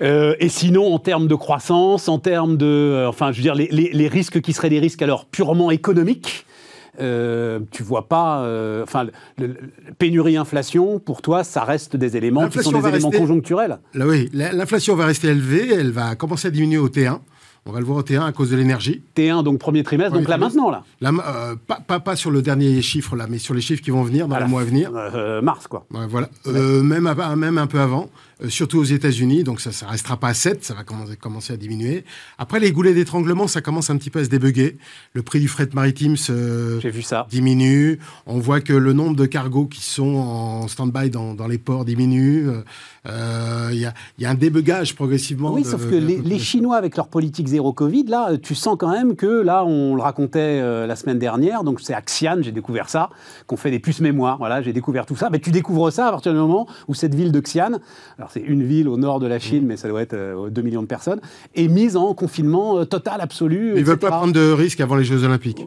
Euh, et sinon, en termes de croissance, en termes de, enfin, je veux dire, les, les, risques qui seraient des risques alors purement économiques, euh, tu vois pas, enfin, pénurie, inflation, pour toi, ça reste des éléments qui sont des éléments conjoncturels. Là, oui, l'inflation va rester élevée, elle va commencer à diminuer au T1. On va le voir au T1 à cause de l'énergie. T1, donc premier trimestre, donc là maintenant, là euh, pas, pas, sur le dernier chiffre, là, mais sur les chiffres qui vont venir dans le mois à venir. Euh, mars, quoi. voilà. Euh, même, même un peu avant. Euh, surtout aux États-Unis, donc ça ne restera pas à 7, ça va commencer, à diminuer. Après, les goulets d'étranglement, ça commence un petit peu à se débugger. Le prix du fret maritime se vu ça. diminue. On voit que le nombre de cargos qui sont en stand-by dans, les ports diminue. Il euh, y, a, un débugage progressivement. Oui, sauf que les, Chinois, avec leur politique zéro Covid, là, tu sens quand même que, là, on le racontait euh, la semaine dernière, donc c'est Axian, j'ai découvert ça, qu'on fait des puces mémoire. Voilà, j'ai découvert tout ça. Mais tu découvres ça à partir du moment où cette ville de Xi'an, c'est une ville au nord de la Chine, mais ça doit être 2 euh, millions de personnes, est mise en confinement euh, total, absolu. Ils ne veulent pas prendre de risques avant les Jeux Olympiques.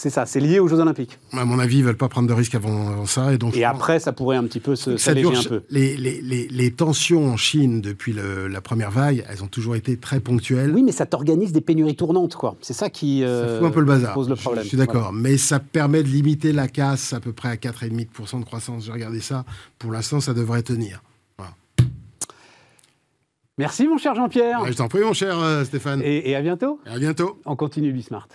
C'est ça, c'est lié aux Jeux Olympiques. À mon avis, ils veulent pas prendre de risques avant, ça. Et, donc, et après, ça pourrait un petit peu s'alléger un peu. Les, les, les, tensions en Chine depuis la première vague, elles ont toujours été très ponctuelles. Oui, mais ça t'organise des pénuries tournantes, quoi. C'est ça qui euh, un peu le bazar. pose le problème. Je, suis d'accord, mais ça permet de limiter la casse à peu près à 4,5% de croissance. J'ai regardé ça. Pour l'instant, ça devrait tenir. Merci mon cher Jean-Pierre. je t'en prie mon cher euh, Stéphane. Et, et, à bientôt. à bientôt. On continue Bismart.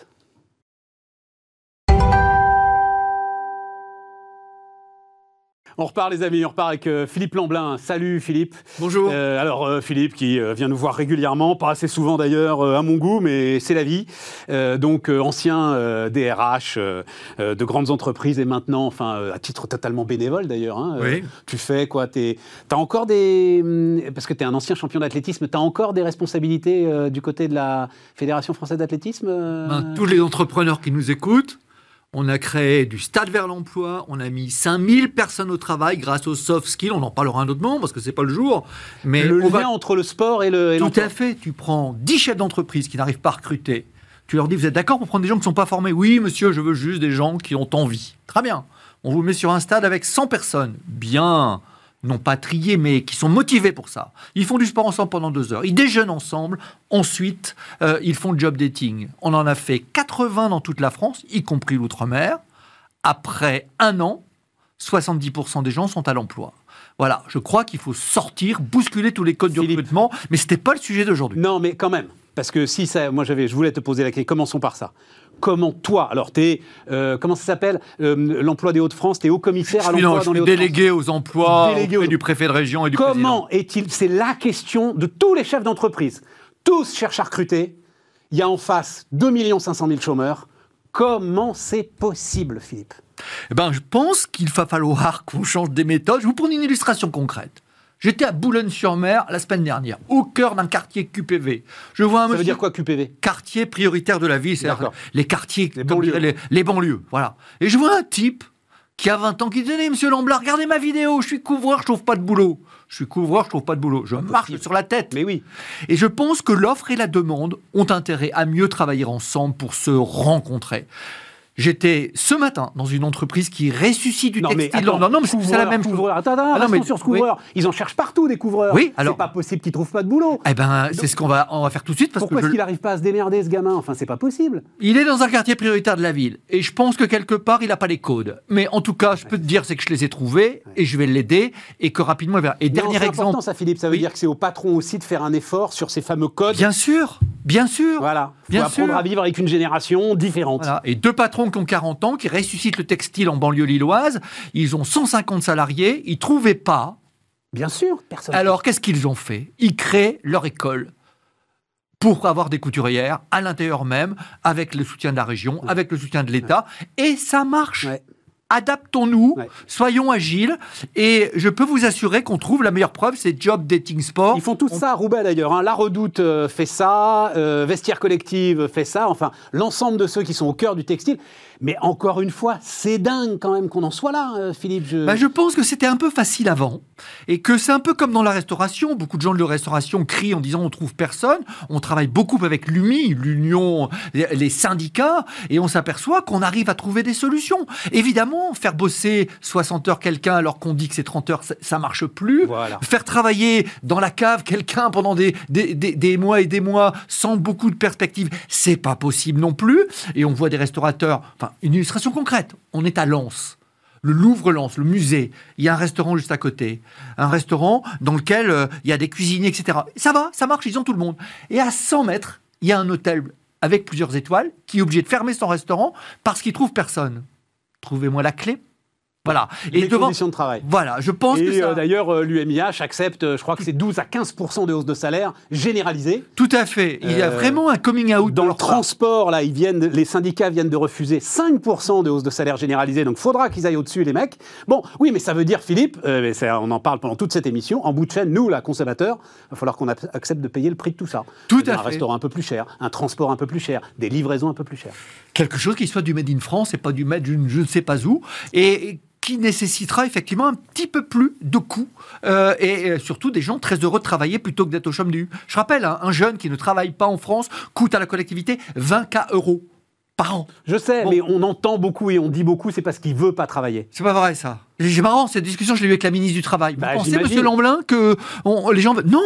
On repart les amis, on repart avec euh, Philippe Lamblin. Salut Philippe. Bonjour. Euh, alors euh, Philippe qui vient nous voir régulièrement, pas assez souvent d'ailleurs à mon goût, mais c'est la vie. donc ancien DRH de grandes entreprises et maintenant, enfin à titre totalement bénévole d'ailleurs. Hein, oui. tu fais quoi? Tu as encore des... Hum, parce que tu es un ancien champion d'athlétisme, tu as encore des responsabilités du côté de la Fédération française d'athlétisme ben, Tous les entrepreneurs qui nous écoutent, on a créé du stade vers l'emploi, on a mis 5000 personnes au travail grâce aux soft skills, on en parlera un autre moment parce que c'est pas le jour. Mais le lien entre le sport et le Tout à fait, tu prends 10 chefs d'entreprise qui n'arrivent pas à recruter, tu leur dis vous êtes d'accord pour prendre des gens qui ne sont pas formés? Oui monsieur, je veux juste des gens qui ont envie. Très bien. On vous met sur un stade avec 100 personnes. Bien non pas triés, mais qui sont motivés pour ça. Ils font du sport ensemble pendant deux heures. Ils déjeunent ensemble. Ensuite, euh, ils font le job dating. On en a fait 80 dans toute la France, y compris l'outre-mer. Après un an, 70% des gens sont à l'emploi. Voilà, je crois qu'il faut sortir, bousculer tous les codes du recrutement, mais ce n'était pas le sujet d'aujourd'hui. Non, mais quand même, parce que si ça, moi j'avais, je voulais te poser la question, commençons par ça comment toi, alors tu es, euh, comment ça s'appelle, euh, l'emploi des Hauts-de-France, tu es haut commissaire à l'emploi dans les Hauts-de-France? délégué aux emplois délégué du préfet de région et du Comment est-il, c'est la question de tous les chefs d'entreprise. Tous cherchent à recruter. Il y a en face 2 500 000 chômeurs. Comment c'est possible, Philippe? Eh ben, je pense qu'il va falloir qu'on change des méthodes. Je vous prends une illustration concrète. J'étais à Boulogne-sur-Mer la semaine dernière, au cœur d'un quartier QPV. Je vois un Ça veut dire quoi QPV Quartier prioritaire de la ville, c'est les quartiers, les banlieues. Les, banlieues, voilà. Et je vois un type qui a 20 ans qui dit Monsieur Lamblard, regardez ma vidéo, je suis couvreur, je trouve pas de boulot. Je suis couvreur, je trouve pas de boulot. Je marche sur la tête. Mais oui. Et je pense que l'offre et la demande ont intérêt à mieux travailler ensemble pour se rencontrer. J'étais ce matin dans une entreprise qui ressuscite du Non, mais textile. attends, non, non, mais c'est c'est la couvreur, même chose. couvreur. Attends, attends, Ah non, mais- sur ce couvreur. Ils en cherchent partout des couvreurs. Oui, alors- C'est pas possible qu'ils trouvent pas de boulot. Eh ben, c'est ce qu'on va, on va faire tout de suite parce Pourquoi est-ce qu'il n'arrive pas à se démerder, ce gamin? Enfin, c'est pas possible. il est dans un quartier prioritaire de la ville et je pense que quelque part il n'a pas les codes. Mais en tout cas, je peux te dire c'est que je les ai trouvés et je vais l'aider et que rapidement il verra. Et Non, dernier c'est exemple. important, ça, Philippe. Ça veut Oui. dire que c'est au patron aussi de faire un effort sur ces fameux codes. Bien sûr, bien sûr. Voilà. Faut Bien apprendre sûr. à vivre avec une génération différente. Voilà. Et deux patrons qui ont 40 ans, qui ressuscitent le textile en banlieue lilloise. Ils ont 150 salariés. Ils trouvaient pas. Bien sûr, personne. Alors, qu'est-ce qu'ils ont fait? Ils créent leur école pour avoir des couturières à l'intérieur même, avec le soutien de la région, avec le soutien de l'État. Et ça marche. Ouais. Adaptons-nous, Ouais. soyons agiles. Et je peux vous assurer qu'on trouve la meilleure preuve, c'est Job Dating Sport. Ils font tous ça à Roubaix d'ailleurs. hein. La Redoute euh, fait ça, euh, Vestiaire Collective fait ça, enfin l'ensemble de ceux qui sont au cœur du textile. Mais encore une fois, c'est dingue quand même qu'on en soit là, euh, Philippe. Je... Bah, je pense que c'était un peu facile avant et que c'est un peu comme dans la restauration. Beaucoup de gens de la restauration crient en disant on trouve personne. On travaille beaucoup avec l'UMI, l'Union, les syndicats, et on s'aperçoit qu'on arrive à trouver des solutions. Évidemment, faire bosser 60 heures quelqu'un alors qu'on dit que c'est 30 heures, ça, ça marche plus. Voilà. Faire travailler dans la cave quelqu'un pendant des, des, des- des mois et des mois sans beaucoup de perspectives, c'est pas possible non plus. Et on voit des restaurateurs, enfin, une illustration concrète. On est à Lens. Le Louvre-Lens, le musée, il y a un restaurant juste à côté. Un restaurant dans lequel euh, il y a des cuisiniers, etc. Ça va, ça marche, ils ont tout le monde. Et à 100 mètres, il y a un hôtel avec plusieurs étoiles qui est obligé de fermer son restaurant parce qu'il trouve personne. Trouvez-moi la clé. Voilà. Les Et devant. conditions de travail. Voilà, je pense que Et ça. euh, d'ailleurs, euh, l'UMIH accepte, euh, je crois que c'est 12 à 15 de hausse de salaire généralisée. Tout à fait. Il y a Euh, vraiment un coming out Dans le part. transport, là, ils viennent, les syndicats viennent de refuser 5% de hausse de salaire généralisée, donc faudra qu'ils aillent au-dessus, les mecs. Bon, oui, mais ça veut dire, Philippe, mais on en parle pendant toute cette émission, en bout de chaîne, nous, là, consommateurs, il va falloir qu'on accepte de payer le prix de tout ça. Tout à Un fait. restaurant un peu plus cher, un transport un peu plus cher, des livraisons un peu plus chères. Quelque chose qui soit du made in France et pas du made je ne sais pas où. Et qui nécessitera effectivement un petit peu plus de coûts euh, et surtout des gens très heureux de travailler plutôt que d'être au chômage. Je rappelle, hein, un jeune qui ne travaille pas en France coûte à la collectivité 20 k euros par an. Je sais, Bon. mais on entend beaucoup et on dit beaucoup, c'est parce qu'il veut pas travailler. C'est pas vrai ça. C'est marrant cette discussion, je l'ai eu avec la ministre du travail. Vous Bah, pensez. Monsieur Lamblin, que on- les gens veulent non,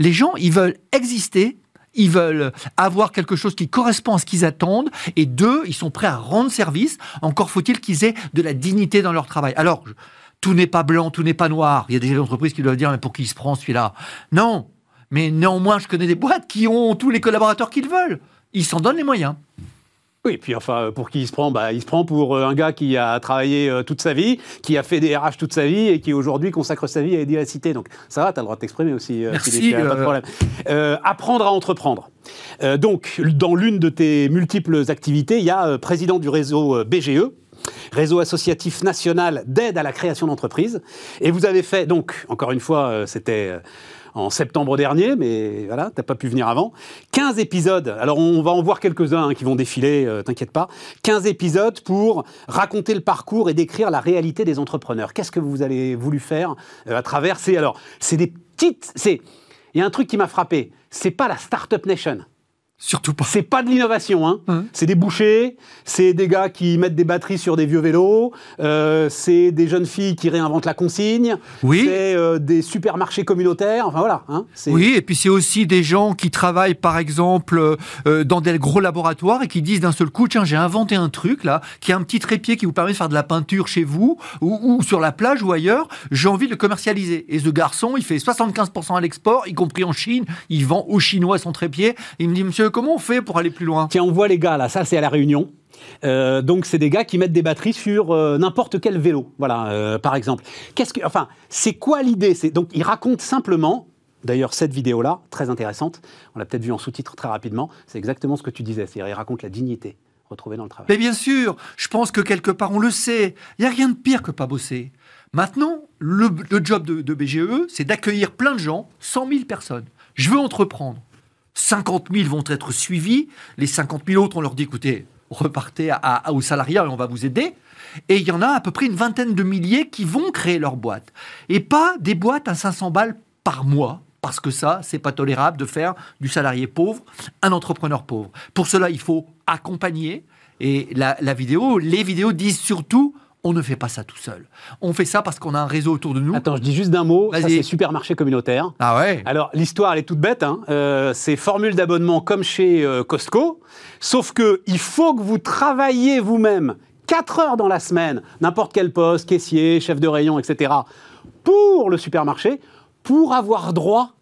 les gens ils veulent exister. Ils veulent avoir quelque chose qui correspond à ce qu'ils attendent. Et deux, ils sont prêts à rendre service. Encore faut-il qu'ils aient de la dignité dans leur travail. Alors, tout n'est pas blanc, tout n'est pas noir. Il y a des entreprises qui doivent dire, mais pour qui il se prend celui-là? Non. Mais néanmoins, je connais des boîtes qui ont tous les collaborateurs qu'ils veulent. Ils s'en donnent les moyens. Oui, puis enfin, euh, pour qui il se prend bah, Il se prend pour euh, un gars qui a travaillé euh, toute sa vie, qui a fait des RH toute sa vie et qui aujourd'hui consacre sa vie à aider la cité. Donc ça va, tu as le droit de t'exprimer aussi, euh, Merci, Philippe, pas de problème. Apprendre à entreprendre. Donc, dans l'une de tes multiples activités, il y a président du réseau BGE. Réseau associatif national d'aide à la création d'entreprises. Et vous avez fait, donc, encore une fois, c'était en septembre dernier, mais voilà, t'as pas pu venir avant. 15 épisodes, alors on va en voir quelques-uns hein, qui vont défiler, euh, t'inquiète pas. 15 épisodes pour raconter le parcours et décrire la réalité des entrepreneurs. Qu'est-ce que vous avez voulu faire euh, à travers ces... Alors, c'est des petites... Il y a un truc qui m'a frappé, c'est pas la Startup Nation. Surtout pas. C'est pas de l'innovation, hein. C'est des bouchers, c'est des gars qui mettent des batteries sur des vieux vélos, euh, c'est des jeunes filles qui réinventent la consigne, Oui. c'est euh, des supermarchés communautaires, enfin voilà. Hein, Oui, et puis c'est aussi des gens qui travaillent, par exemple, euh, dans des gros laboratoires et qui disent d'un seul coup, tiens, j'ai inventé un truc là, qui a un petit trépied qui vous permet de faire de la peinture chez vous ou, ou sur la plage ou ailleurs. J'ai envie de le commercialiser. Et ce garçon, il fait 75% à l'export, y compris en Chine. Il vend aux Chinois son trépied. Il me dit, monsieur, comment on fait pour aller plus loin Tiens, on voit les gars là, ça c'est à la Réunion. Euh, donc c'est des gars qui mettent des batteries sur euh, n'importe quel vélo, voilà, euh, par exemple. Qu'est-ce que, enfin, c'est quoi l'idée? C'est donc ils racontent simplement. D'ailleurs, cette vidéo-là, très intéressante, on l'a peut-être vu en sous-titre très rapidement, c'est exactement ce que tu disais, c'est-à-dire ils racontent la dignité retrouvée dans le travail. Mais bien sûr, je pense que quelque part on le sait. Il n'y a rien de pire que pas bosser. Maintenant, le, le job de, de BGE, c'est d'accueillir plein de gens, 100 000 personnes. Je veux entreprendre. 50 000 vont être suivis. Les 50 000 autres, on leur dit écoutez, repartez à, à- au salariat et on va vous aider. Et il y en a à peu près une vingtaine de milliers qui vont créer leur boîte. Et pas des boîtes à 500 balles par mois. Parce que ça, c'est pas tolérable de faire du salarié pauvre un entrepreneur pauvre. Pour cela, il faut accompagner, Et la, la vidéo, les vidéos disent surtout on ne fait pas ça tout seul. On fait ça parce qu'on a un réseau autour de nous. Attends, je dis juste d'un mot. Ça, c'est supermarché communautaire. Ah ouais Alors, l'histoire, elle est toute bête. Hein. Euh, c'est formule d'abonnement comme chez euh, Costco. Sauf que il faut que vous travailliez vous-même 4 heures dans la semaine, n'importe quel poste, caissier, chef de rayon, etc., pour le supermarché, pour avoir droit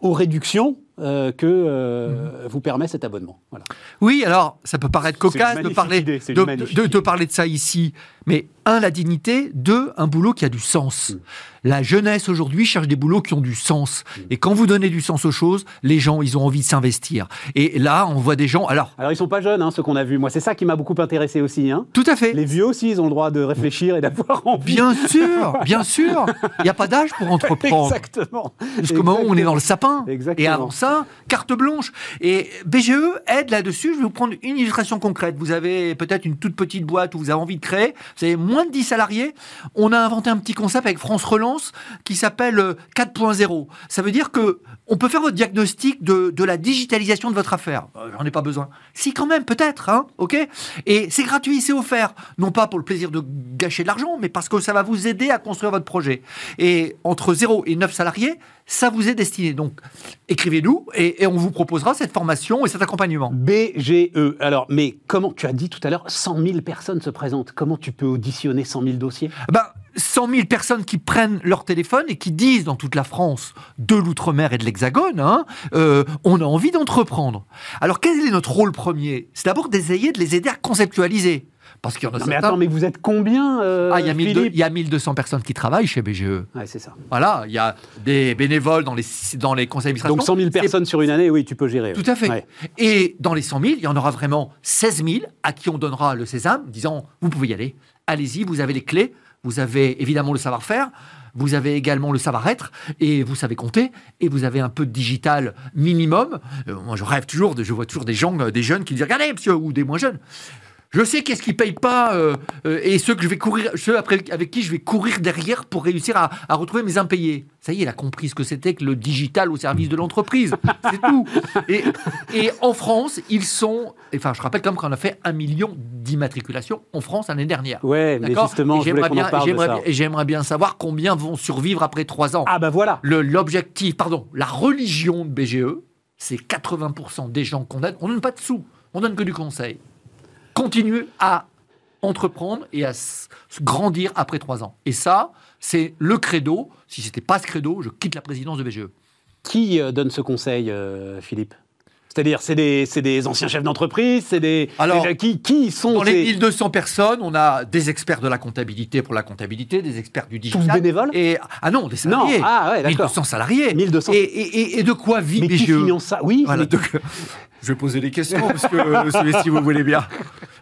aux réductions euh, que euh, vous permet cet abonnement. Voilà. Oui, alors ça peut paraître cocasse de parler, idée, de, parler de ça ici, mais un, la dignité, deux, un boulot qui a du sens. Mm. La jeunesse aujourd'hui cherche des boulots qui ont du sens. Mm. Et quand vous donnez du sens aux choses, les gens, ils ont envie de s'investir. Et là, on voit des gens. Alors, Alors, ils sont pas jeunes, hein, ceux qu'on a vus. Moi, c'est ça qui m'a beaucoup intéressé aussi. Hein. tout à fait. Les vieux aussi, ils ont le droit de réfléchir et d'avoir envie. Bien sûr, bien sûr. Il n'y a pas d'âge pour entreprendre. Exactement. Jusqu'au moment où on est dans le sapin. Exactement. Et avant ça, carte blanche. Et BGE aide là-dessus. Je vais vous prendre une illustration concrète. Vous avez peut-être une toute petite boîte où vous avez envie de créer. Vous avez moins de 10 salariés. On a inventé un petit concept avec France Relance qui s'appelle euh, 4.0. Ça veut dire que on peut faire votre diagnostic de, de la digitalisation de votre affaire. Euh, J'en ai pas besoin. Si, quand même, peut-être. Hein, ok? Et c'est gratuit, c'est offert. Non pas pour le plaisir de gâcher de l'argent, mais parce que ça va vous aider à construire votre projet. Et entre 0 et 9 salariés, ça vous est destiné. Donc, écrivez-nous et, et on vous proposera cette formation et cet accompagnement. BGE. Alors, mais comment tu as dit tout à l'heure, 100 000 personnes se présentent. Comment tu peux auditionner 100 000 dossiers? Ben, 100 000 personnes qui prennent leur téléphone et qui disent dans toute la France, de l'outre-mer et de l'Hexagone, hein, euh, on a envie d'entreprendre. Alors, quel est notre rôle premier? C'est d'abord d'essayer de les aider à conceptualiser. Parce qu'il y en a Non, mais attends, mais vous êtes combien euh, Ah, il y, a 1200 Philippe il y a 1200 personnes qui travaillent chez BGE. Ouais, c'est ça. Voilà, il y a des bénévoles dans les, dans les conseils d'administration. Donc 100 000 C'est personnes sur une année, oui, tu peux gérer. Tout à fait. Ouais. Et dans les 100 000, il y en aura vraiment 16 000 à qui on donnera le sésame, disant vous pouvez y aller, allez-y, vous avez les clés, vous avez évidemment le savoir-faire, vous avez également le savoir-être, et vous savez compter, et vous avez un peu de digital minimum. Euh, moi, je rêve toujours, de, je vois toujours des gens, euh, des jeunes qui disent regardez, monsieur, ou des moins jeunes. Je sais qu'est-ce qui paye pas euh, euh, et ceux que je vais courir, ceux après, avec qui je vais courir derrière pour réussir à, à retrouver mes impayés. Ça y est, il a compris ce que c'était que le digital au service de l'entreprise. C'est tout. Et, et en France, ils sont. Enfin, je rappelle quand même qu'on a fait un million d'immatriculations en France l'année dernière. Ouais, mais justement, j'aimerais bien, j'aimerais bien- et j'aimerais bien savoir combien vont survivre après trois ans. Ah bah voilà. Le- L'objectif, pardon, la religion de BGE, c'est 80% des gens qu'on donne. On donne pas de sous, on donne que du conseil. Continuer à entreprendre et à grandir après trois ans. Et ça, c'est le credo. Si c'était pas ce credo, je quitte la présidence de BGE. Qui euh, donne ce conseil, euh, Philippe? C'est-à-dire, c'est des, des anciens chefs d'entreprise, c'est des... Alors, des- qui, qui sont Dans les ces- 1200 personnes, on a des experts de la comptabilité pour la comptabilité, des experts du digital. bénévoles? et, Ah non, des Non, salariés. ah ouais, d'accord. 1200 salariés. 1200. Et, et- et- et de quoi vit Mais qui BGE finance ça? Oui, Voilà, mais- donc, je vais poser des questions, parce que, euh, si vous voulez bien.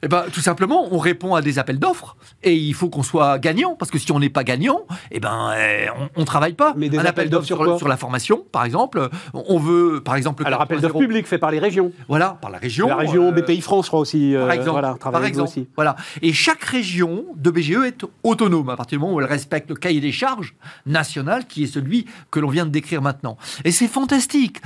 Eh ben, tout simplement, on répond à des appels d'offres et il faut qu'on soit gagnant, parce que si on n'est pas gagnant, eh ben, eh, on ne travaille pas. Mais des Un appel d'offres sur sur, la formation, par exemple. On veut, par exemple, le Alors, appel d'offres 4.0. public fait par les régions. Voilà, par la région. la région euh, BPI France, je crois aussi. euh, par exemple, voilà, par exemple, aussi. voilà. Et chaque région de BGE est autonome à partir du moment où elle respecte le cahier des charges national qui est celui que l'on vient de décrire maintenant. Et c'est fantastique.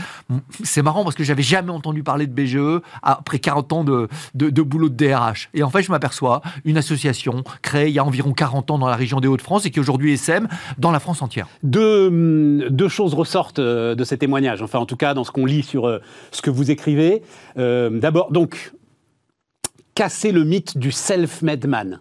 C'est marrant parce que j'avais jamais entendu parler de BGE après 40 ans de, de, boulot de DRH. Et en fait, je m'aperçois une association créée il y a environ 40 ans dans la région des Hauts-de-France et qui aujourd'hui SM dans la France entière. Deux, hum, deux choses ressortent euh, de ces témoignages, enfin en tout cas dans ce qu'on lit sur euh, ce que vous écrivez. Euh, D'abord, donc, casser le mythe du self-made man.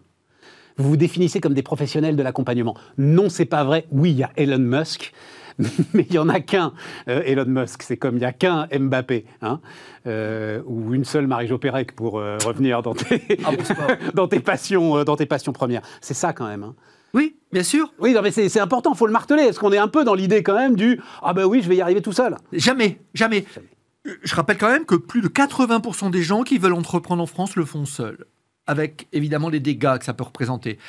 Vous vous définissez comme des professionnels de l'accompagnement. Non, c'est pas vrai. Oui, il y a Elon Musk, mais il n'y en a qu'un euh, Elon Musk. C'est comme il n'y a qu'un Mbappé, hein, euh, ou une seule Marie-Jo Pérec pour euh, revenir dans tes, Ah bon, dans tes passions, dans tes passions premières. C'est ça quand même. hein. Oui, bien sûr. Oui, non, mais c'est important, faut le marteler, parce qu'on est un peu dans l'idée quand même du ah ben oui, je vais y arriver tout seul. Jamais, jamais. Je rappelle quand même que plus de 80% des gens qui veulent entreprendre en France le font seuls, avec évidemment les dégâts que ça peut représenter.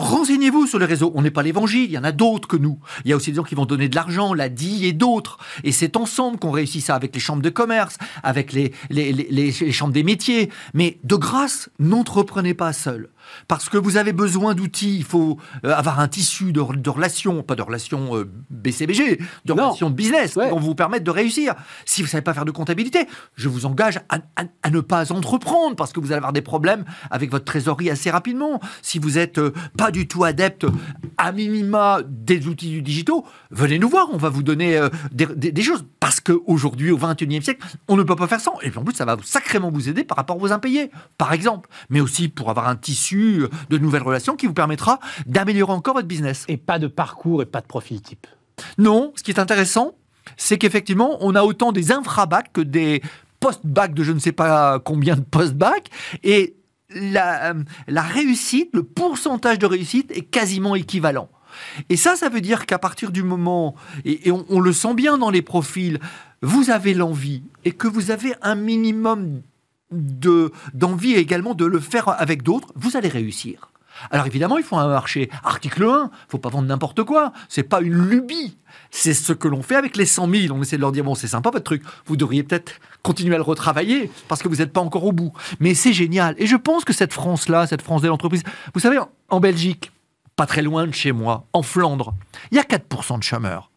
Renseignez-vous sur les réseaux. On n'est pas l'évangile, il y en a d'autres que nous. Il y a aussi des gens qui vont donner de l'argent, la DI et d'autres. Et c'est ensemble qu'on réussit ça avec les chambres de commerce, avec les, les chambres des métiers. Mais de grâce, n'entreprenez pas seul parce que vous avez besoin d'outils. Il faut euh, avoir un tissu de, relations, pas de relations euh, BCBG, de relations de business qui vont vous permettre de réussir. Si vous ne savez pas faire de comptabilité, je vous engage à, ne pas entreprendre parce que vous allez avoir des problèmes avec votre trésorerie assez rapidement. Si vous n'êtes euh, pas du tout adepte à minima des outils du digitaux, venez nous voir, on va vous donner des, choses. Parce qu'aujourd'hui, au 21e siècle, on ne peut pas faire ça. Et puis en plus, ça va sacrément vous aider par rapport aux impayés, par exemple. Mais aussi pour avoir un tissu de nouvelles relations qui vous permettra d'améliorer encore votre business. Et pas de parcours et pas de profil type. Non, ce qui est intéressant, c'est qu'effectivement, on a autant des infra-bacs que des post-bacs de je ne sais pas combien de post-bacs. Et la, la réussite, le pourcentage de réussite est quasiment équivalent. Et ça, ça veut dire qu'à partir du moment, et, on, on, le sent bien dans les profils, vous avez l'envie et que vous avez un minimum de d'envie également de le faire avec d'autres, vous allez réussir. Alors évidemment, il faut un marché. Article 1, faut pas vendre n'importe quoi. C'est pas une lubie. C'est ce que l'on fait avec les 100 000. On essaie de leur dire bon, c'est sympa votre truc. Vous devriez peut-être continuer à le retravailler parce que vous n'êtes pas encore au bout. Mais c'est génial. Et je pense que cette France-là, cette France de l'entreprise, vous savez, en Belgique, pas très loin de chez moi, en Flandre, il y a 4% de chômeurs.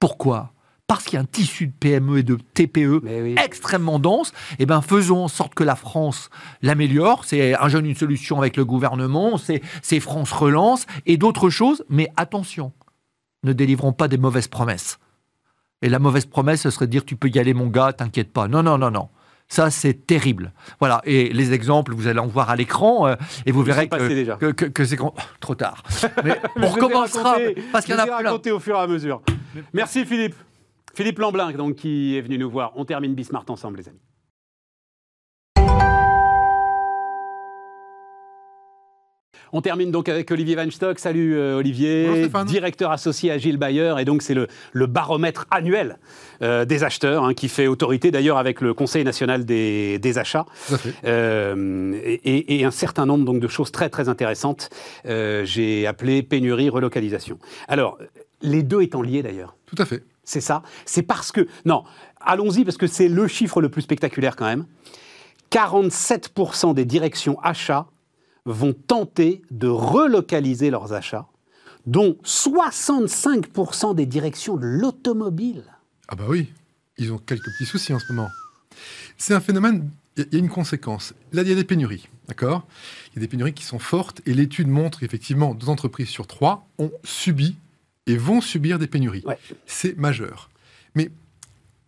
Pourquoi? Parce qu'il y a un tissu de PME et de TPE extrêmement dense, eh ben faisons en sorte que la France l'améliore. C'est un jeune, une solution avec le gouvernement, c'est France Relance et d'autres choses. Mais attention, ne délivrons pas des mauvaises promesses. Et la mauvaise promesse, ce serait de dire tu peux y aller mon gars, t'inquiète pas. Non, non, non, non. Ça, c'est terrible. Voilà. Et les exemples, vous allez en voir à l'écran euh, et vous verrez que, que, c'est trop tard. Mais on recommencera parce qu'il y en a plein. au fur et à mesure. Merci Philippe. Philippe Lamblin, donc, qui est venu nous voir. On termine Bismart ensemble, les amis. On termine donc avec Olivier Weinstock. Salut euh, Olivier, directeur associé à Gilles Bayer. Et donc c'est le, baromètre annuel euh, des acheteurs hein, qui fait autorité d'ailleurs avec le Conseil national des, achats. Euh, et, un certain nombre donc, de choses très très intéressantes. J'ai appelé pénurie, relocalisation. Alors, les deux étant liés d'ailleurs. Tout à fait. C'est ça. C'est parce que. Non, allons-y, parce que c'est le chiffre le plus spectaculaire quand même. 47% des directions achats vont tenter de relocaliser leurs achats, dont 65% des directions de l'automobile. Ah bah oui, ils ont quelques petits soucis en ce moment. C'est un phénomène, il y a une conséquence. Là, il y a des pénuries, d'accord? Il y a des pénuries qui sont fortes et l'étude montre effectivement deux entreprises sur trois ont subi et vont subir des pénuries. C'est majeur. Mais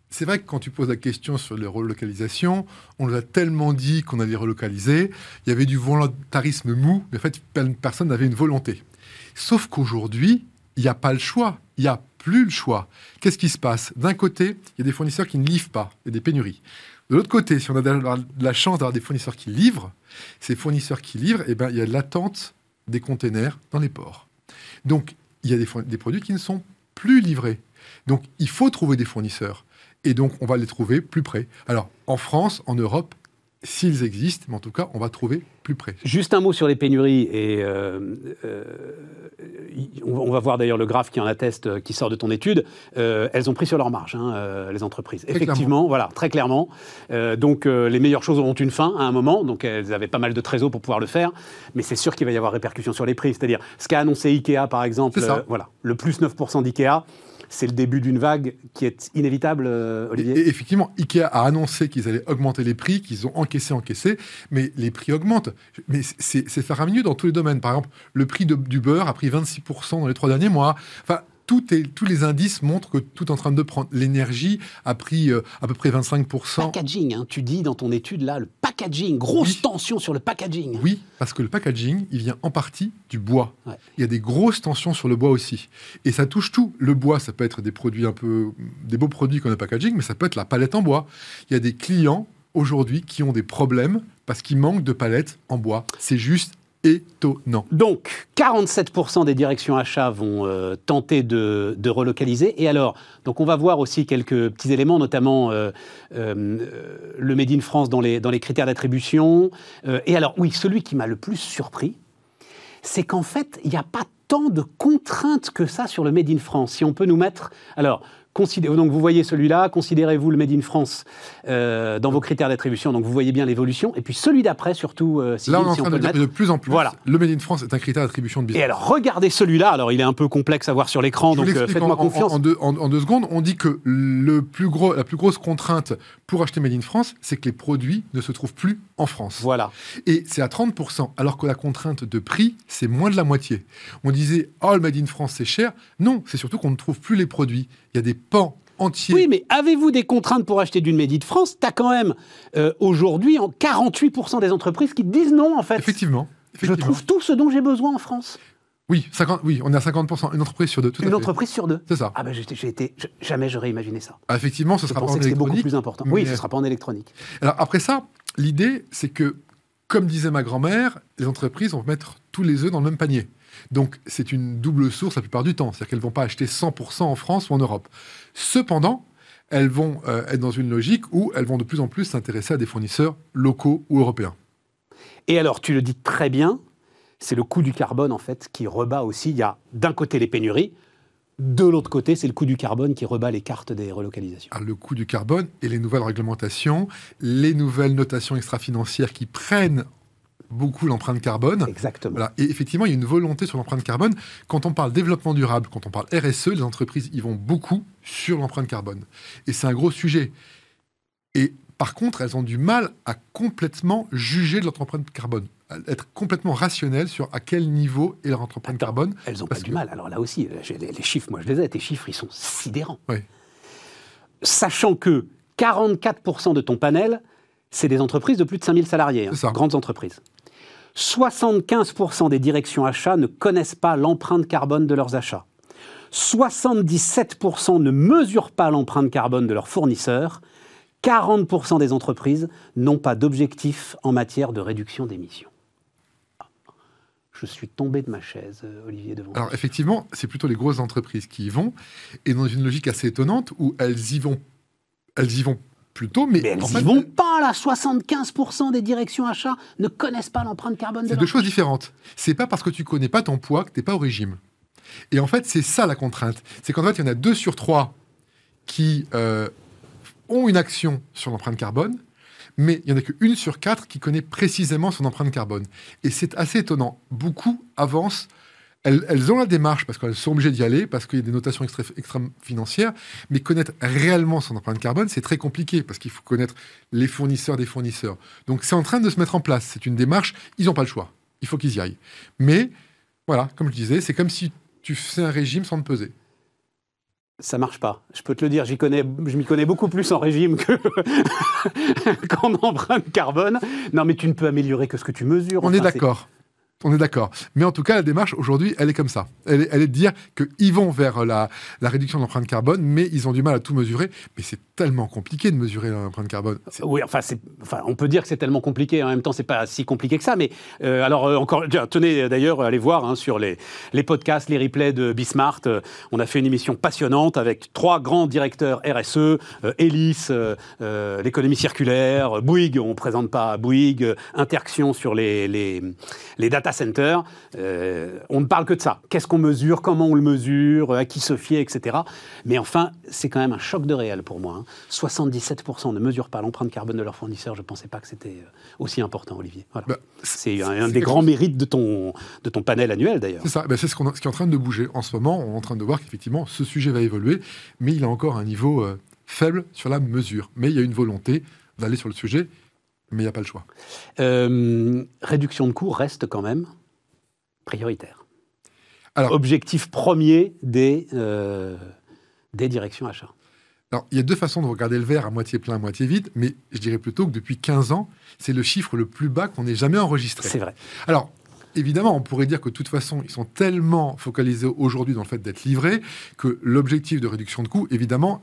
c'est vrai que quand tu poses la question sur les relocalisations, on nous a tellement dit qu'on allait relocaliser, il y avait du volontarisme mou, mais en fait, personne n'avait une volonté. Sauf qu'aujourd'hui, il n'y a pas le choix, il n'y a plus le choix. Qu'est-ce qui se passe? D'un côté, il y a des fournisseurs qui ne livrent pas, il y a des pénuries. De l'autre côté, si on a de la chance d'avoir des fournisseurs qui livrent, ces fournisseurs qui livrent, eh ben, il y a l'attente des containers dans les ports. Donc, il y a des, produits qui ne sont plus livrés. Donc, il faut trouver des fournisseurs. Et donc, on va les trouver plus près. Alors, en France, en Europe, s'ils existent, mais en tout cas, on va trouver plus près. Juste un mot sur les pénuries, et euh, euh, on va voir d'ailleurs le graphe qui en atteste, euh, qui sort de ton étude. elles ont pris sur leur marge, hein, les entreprises. Effectivement, voilà, très clairement. donc les meilleures choses auront une fin à un moment, donc elles avaient pas mal de trésors pour pouvoir le faire, mais c'est sûr qu'il va y avoir répercussion sur les prix. C'est-à-dire, ce qu'a annoncé Ikea, par exemple, voilà, le plus 9% d'Ikea, c'est le début d'une vague qui est inévitable, euh, Olivier Effectivement, Ikea a annoncé qu'ils allaient augmenter les prix, qu'ils ont encaissé, encaissé, mais les prix augmentent. Mais c'est faramineux dans tous les domaines. Par exemple, le prix du beurre a pris 26% dans les trois derniers mois. Tous les indices montrent que tout est en train de prendre. L'énergie a pris euh, à peu près 25%. Packaging, hein, tu dis dans ton étude là, le packaging, grosse tension sur le packaging. Oui, parce que le packaging, il vient en partie du bois. Il y a des grosses tensions sur le bois aussi. Et ça touche tout. Le bois, ça peut être des produits un peu, des beaux produits comme le packaging, mais ça peut être la palette en bois. Il y a des clients aujourd'hui qui ont des problèmes parce qu'il manque de palettes en bois. C'est juste étonnant. Donc, 47% des directions achats vont euh, tenter de, relocaliser. Et alors, donc on va voir aussi quelques petits éléments, notamment euh, euh, le Made in France dans les, dans les critères d'attribution. et alors, oui, celui qui m'a le plus surpris, c'est qu'en fait, il n'y a pas tant de contraintes que ça sur le Made in France. Si on peut nous mettre... Alors, donc vous voyez celui-là, considérez-vous le Made in France euh, dans vos critères d'attribution, donc vous voyez bien l'évolution. Et puis celui d'après, surtout, euh, Là, on est en train de dire de plus en plus, voilà. le Made in France est un critère d'attribution de business. Et alors, regardez celui-là. Alors, il est un peu complexe à voir sur l'écran, donc euh, faites-moi confiance. En, deux, en, deux, secondes, on dit que le plus gros, la plus grosse contrainte pour acheter Made in France, c'est que les produits ne se trouvent plus en France. Voilà. Et c'est à 30%, alors que la contrainte de prix, c'est moins de la moitié. On disait, oh, le Made in France, c'est cher. Non, c'est surtout qu'on ne trouve plus les produits. Il y a des pans entiers. Oui, mais avez-vous des contraintes pour acheter d'une Made in France? Tu as quand même euh, aujourd'hui 48% des entreprises qui disent non, en fait. Effectivement. Je trouve tout ce dont j'ai besoin en France. Oui, 50, oui, on est à 50%, une entreprise sur deux. Tout une entreprise sur deux. C'est ça. Ah ben j'ai été, jamais j'aurais imaginé ça. Ah, effectivement, ce sera pas en électronique. beaucoup plus important. Oui, ce ne sera pas en électronique. Alors après ça, l'idée, c'est que, comme disait ma grand-mère, les entreprises vont mettre tous les œufs dans le même panier. Donc c'est une double source la plupart du temps. C'est-à-dire qu'elles ne vont pas acheter 100% en France ou en Europe. Cependant, elles vont euh, être dans une logique où elles vont de plus en plus s'intéresser à des fournisseurs locaux ou européens. Et alors, tu le dis très bien, c'est le coût du carbone en fait qui rebat aussi. Il y a d'un côté les pénuries, de l'autre côté, c'est le coût du carbone qui rebat les cartes des relocalisations. Ah, le coût du carbone et les nouvelles réglementations, les nouvelles notations extra-financières qui prennent beaucoup l'empreinte carbone. Exactement. Et effectivement, il y a une volonté sur l'empreinte carbone. Quand on parle développement durable, quand on parle RSE, les entreprises y vont beaucoup sur l'empreinte carbone. Et c'est un gros sujet. Et par contre, elles ont du mal à complètement juger de leur empreinte carbone, à être complètement rationnelles sur à quel niveau est leur empreinte carbone. Elles n'ont pas du mal. Alors là aussi, les, chiffres, moi je les ai, tes chiffres, ils sont sidérants. Oui. Sachant que 44% de ton panel, c'est des entreprises de plus de 5000 salariés, hein, grandes entreprises. 75% des directions achats ne connaissent pas l'empreinte carbone de leurs achats. 77% ne mesurent pas l'empreinte carbone de leurs fournisseurs. 40% des entreprises n'ont pas d'objectif en matière de réduction d'émissions. Je suis tombé de ma chaise, euh, Olivier Devant. Alors effectivement, c'est plutôt les grosses entreprises qui y vont, et dans une logique assez étonnante où elles y vont, elles y vont plutôt, mais, elles n'y vont pas là. 75% des directions achats ne connaissent pas l'empreinte carbone. C'est deux choses différentes. C'est pas parce que tu connais pas ton poids que tu n'es pas au régime. Et en fait, c'est ça la contrainte. C'est qu'en fait, il y en a deux sur trois qui euh, ont une action sur l'empreinte carbone, mais il n'y en a qu'une sur quatre qui connaît précisément son empreinte carbone. Et c'est assez étonnant. Beaucoup avancent elles, ont la démarche parce qu'elles sont obligées d'y aller, parce qu'il y a des notations extra, financières, mais connaître réellement son empreinte carbone, c'est très compliqué parce qu'il faut connaître les fournisseurs des fournisseurs. Donc c'est en train de se mettre en place. C'est une démarche, ils n'ont pas le choix. Il faut qu'ils y aillent. Mais voilà, comme je disais, c'est comme si tu faisais un régime sans te peser. Ça marche pas. Je peux te le dire, j'y connais, je m'y connais beaucoup plus en régime que qu'en empreinte carbone. Non, mais tu ne peux améliorer que ce que tu mesures. On est d'accord. On est d'accord. Mais en tout cas, la démarche aujourd'hui, elle est comme ça. Elle est, de dire qu'ils vont vers la, réduction de carbone, mais ils ont du mal à tout mesurer. Mais c'est tellement compliqué de mesurer l'empreinte carbone. Oui, enfin, on peut dire que c'est tellement compliqué. En même temps, c'est pas si compliqué que ça. Mais euh, alors, euh, encore, tenez d'ailleurs, allez voir hein, sur les, les podcasts, les replays de Bismart. Euh, on a fait une émission passionnante avec trois grands directeurs RSE, Elis, l'économie circulaire, Bouygues, on présente pas Bouygues, Interaction sur les, les, data center, euh, on ne parle que de ça. Qu'est-ce qu'on mesure, comment on le mesure, à qui se fier, etc. Mais enfin, c'est quand même un choc de réel pour moi. 77% hein. ne mesurent pas l'empreinte carbone de leurs fournisseurs. Je ne pensais pas que c'était euh, aussi important, Olivier. Bah, c'est un, des grands mérites de ton, de ton panel annuel, d'ailleurs. C'est ça. Bah, c'est ce, ce, qui est en train de bouger. En ce moment, on est en train de voir qu'effectivement, ce sujet va évoluer, mais il a encore un niveau euh, faible sur la mesure. Mais il y a une volonté d'aller sur le sujet mais il n'y a pas le choix. Euh, réduction de coûts reste quand même prioritaire. Alors, Objectif premier des, euh, des directions achats. Alors, il y a deux façons de regarder le verre à moitié plein, à moitié vide, mais je dirais plutôt que depuis 15 ans, c'est le chiffre le plus bas qu'on ait jamais enregistré. C'est vrai. Alors, évidemment, on pourrait dire que de toute façon, ils sont tellement focalisés aujourd'hui dans le fait d'être livrés que l'objectif de réduction de coûts, évidemment,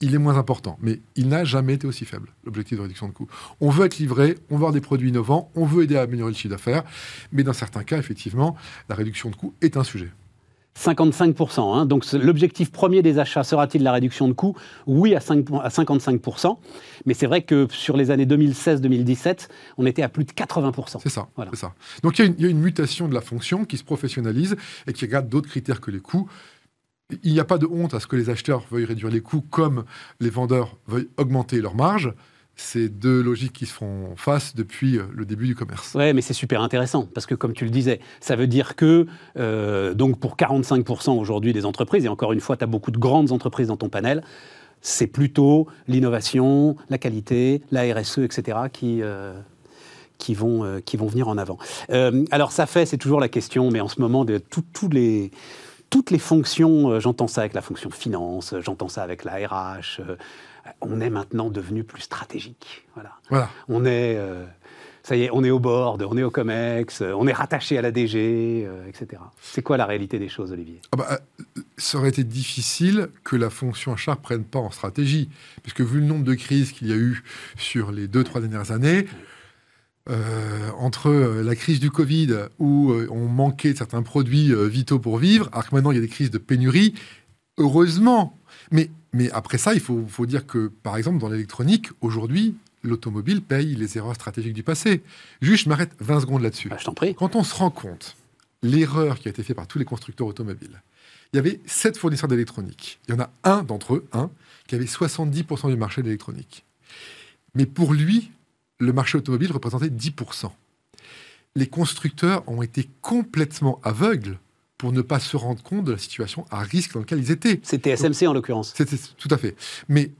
il est moins important, mais il n'a jamais été aussi faible, l'objectif de réduction de coûts. On veut être livré, on veut avoir des produits innovants, on veut aider à améliorer le chiffre d'affaires, mais dans certains cas, effectivement, la réduction de coûts est un sujet. 55%. Hein. Donc l'objectif premier des achats sera-t-il la réduction de coûts? Oui, à, 5, à 55%. Mais c'est vrai que sur les années 2016-2017, on était à plus de 80%. C'est ça, ça. Donc il y, a une mutation de la fonction qui se professionnalise et qui regarde d'autres critères que les coûts. Il n'y a pas de honte à ce que les acheteurs veuillent réduire les coûts comme les vendeurs veuillent augmenter leurs marges c'est deux logiques qui se font face depuis euh, le début du commerce. Oui, mais c'est super intéressant parce que, comme tu le disais, ça veut dire que, euh, donc pour 45% aujourd'hui des entreprises, et encore une fois, tu as beaucoup de grandes entreprises dans ton panel, c'est plutôt l'innovation, la qualité, la RSE, etc., qui, euh, qui, vont, qui vont venir en avant. alors, ça fait, c'est toujours la question, mais en ce moment, de les toutes les fonctions, j'entends ça avec la fonction finance, j'entends ça avec la RH, on est maintenant devenu plus stratégique. Voilà. On est, euh, ça y est, on est au board, on est au COMEX, euh, on est rattaché à la DG, euh, etc. C'est quoi la réalité des choses, Olivier? Ah bah, Ça aurait été difficile que la fonction ne prenne pas en stratégie, puisque vu le nombre de crises qu'il y a eu sur les deux, trois dernières années, entre la crise du Covid, où on manquait de certains produits vitaux pour vivre, alors que maintenant il y a des crises de pénurie, heureusement, mais mais après ça, il faut, dire que, par exemple, dans l'électronique, aujourd'hui, l'automobile paye les erreurs stratégiques du passé. Juste, je m'arrête 20 secondes là-dessus. Bah, je t'en prie. Quand on se rend compte, l'erreur qui a été faite par tous les constructeurs automobiles, il y avait sept fournisseurs d'électronique. Il y en a un d'entre eux, un, qui avait 70% du marché de l'électronique. Mais pour lui, le marché automobile représentait 10%. Les constructeurs ont été complètement aveugles pour ne pas se rendre compte de la situation à risque dans laquelle ils étaient. C'était SMC en l'occurrence. C'était tout à fait. Mais,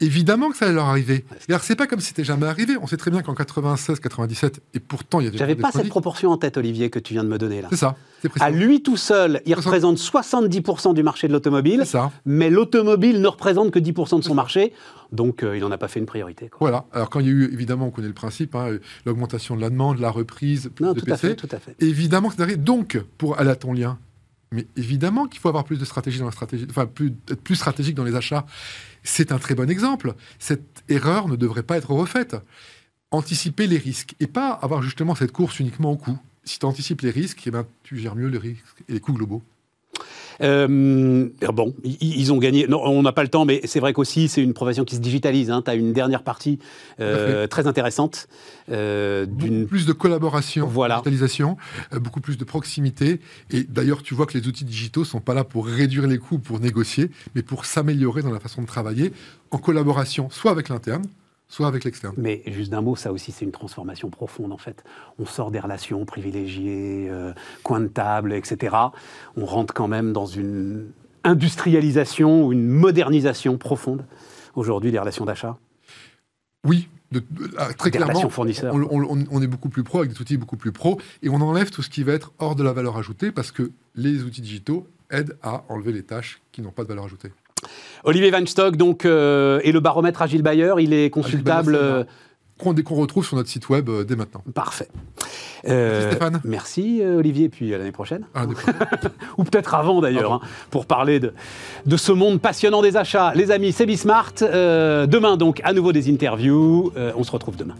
évidemment que ça allait leur arriver. Alors c'est pas comme si c'était jamais arrivé. On sait très bien qu'en 96, 97, et pourtant il y a. J'avais pas cette proportion en tête, Olivier, que tu viens de me donner là. C'est ça. À lui tout seul, il représente 70% du marché de l'automobile. Mais l'automobile ne représente que 10% de son marché. Donc, euh, il n'en a pas fait une priorité. Voilà. Alors, quand il y a eu, évidemment, on connaît le principe, hein, l'augmentation de la demande, la reprise non, de tout À fait, tout à fait. Évidemment que c'est Donc, pour aller à ton lien, mais évidemment qu'il faut avoir plus de stratégie dans la stratégie, enfin, être plus stratégique dans les achats. C'est un très bon exemple. Cette erreur ne devrait pas être refaite. Anticiper les risques et pas avoir justement cette course uniquement au coût. Si tu anticipes les risques, eh ben, tu gères mieux les risques et les coûts globaux. Euh, bon, ils, ont gagné. Non, on n'a pas le temps, mais c'est vrai qu'aussi, c'est une profession qui se digitalise. Hein. Tu as une dernière partie euh, très intéressante. Euh, beaucoup plus de collaboration, voilà. digitalisation, beaucoup plus de proximité. Et d'ailleurs, tu vois que les outils digitaux ne sont pas là pour réduire les coûts, pour négocier, mais pour s'améliorer dans la façon de travailler en collaboration, soit avec l'interne, soit avec l'externe. Mais juste d'un mot, ça aussi, c'est une transformation profonde, en fait. On sort des relations privilégiées, euh, coin de table, etc. On rentre quand même dans une industrialisation ou une modernisation profonde, aujourd'hui, des relations d'achat Oui, ah, très clairement, on, on, est beaucoup plus pro avec des outils beaucoup plus pro et on enlève tout ce qui va être hors de la valeur ajoutée parce que les outils digitaux aident à enlever les tâches qui n'ont pas de valeur ajoutée. Olivier Weinstock, donc, euh, et le baromètre Agile Bayer, il est consultable. Euh, qu'on retrouve sur notre site web euh, dès maintenant. Parfait. merci Stéphane. Merci Olivier, puis à l'année prochaine. Ou peut-être avant d'ailleurs, hein, pour parler de, de ce monde passionnant des achats. Les amis, c'est Bismart. demain donc, à nouveau des interviews. on se retrouve demain.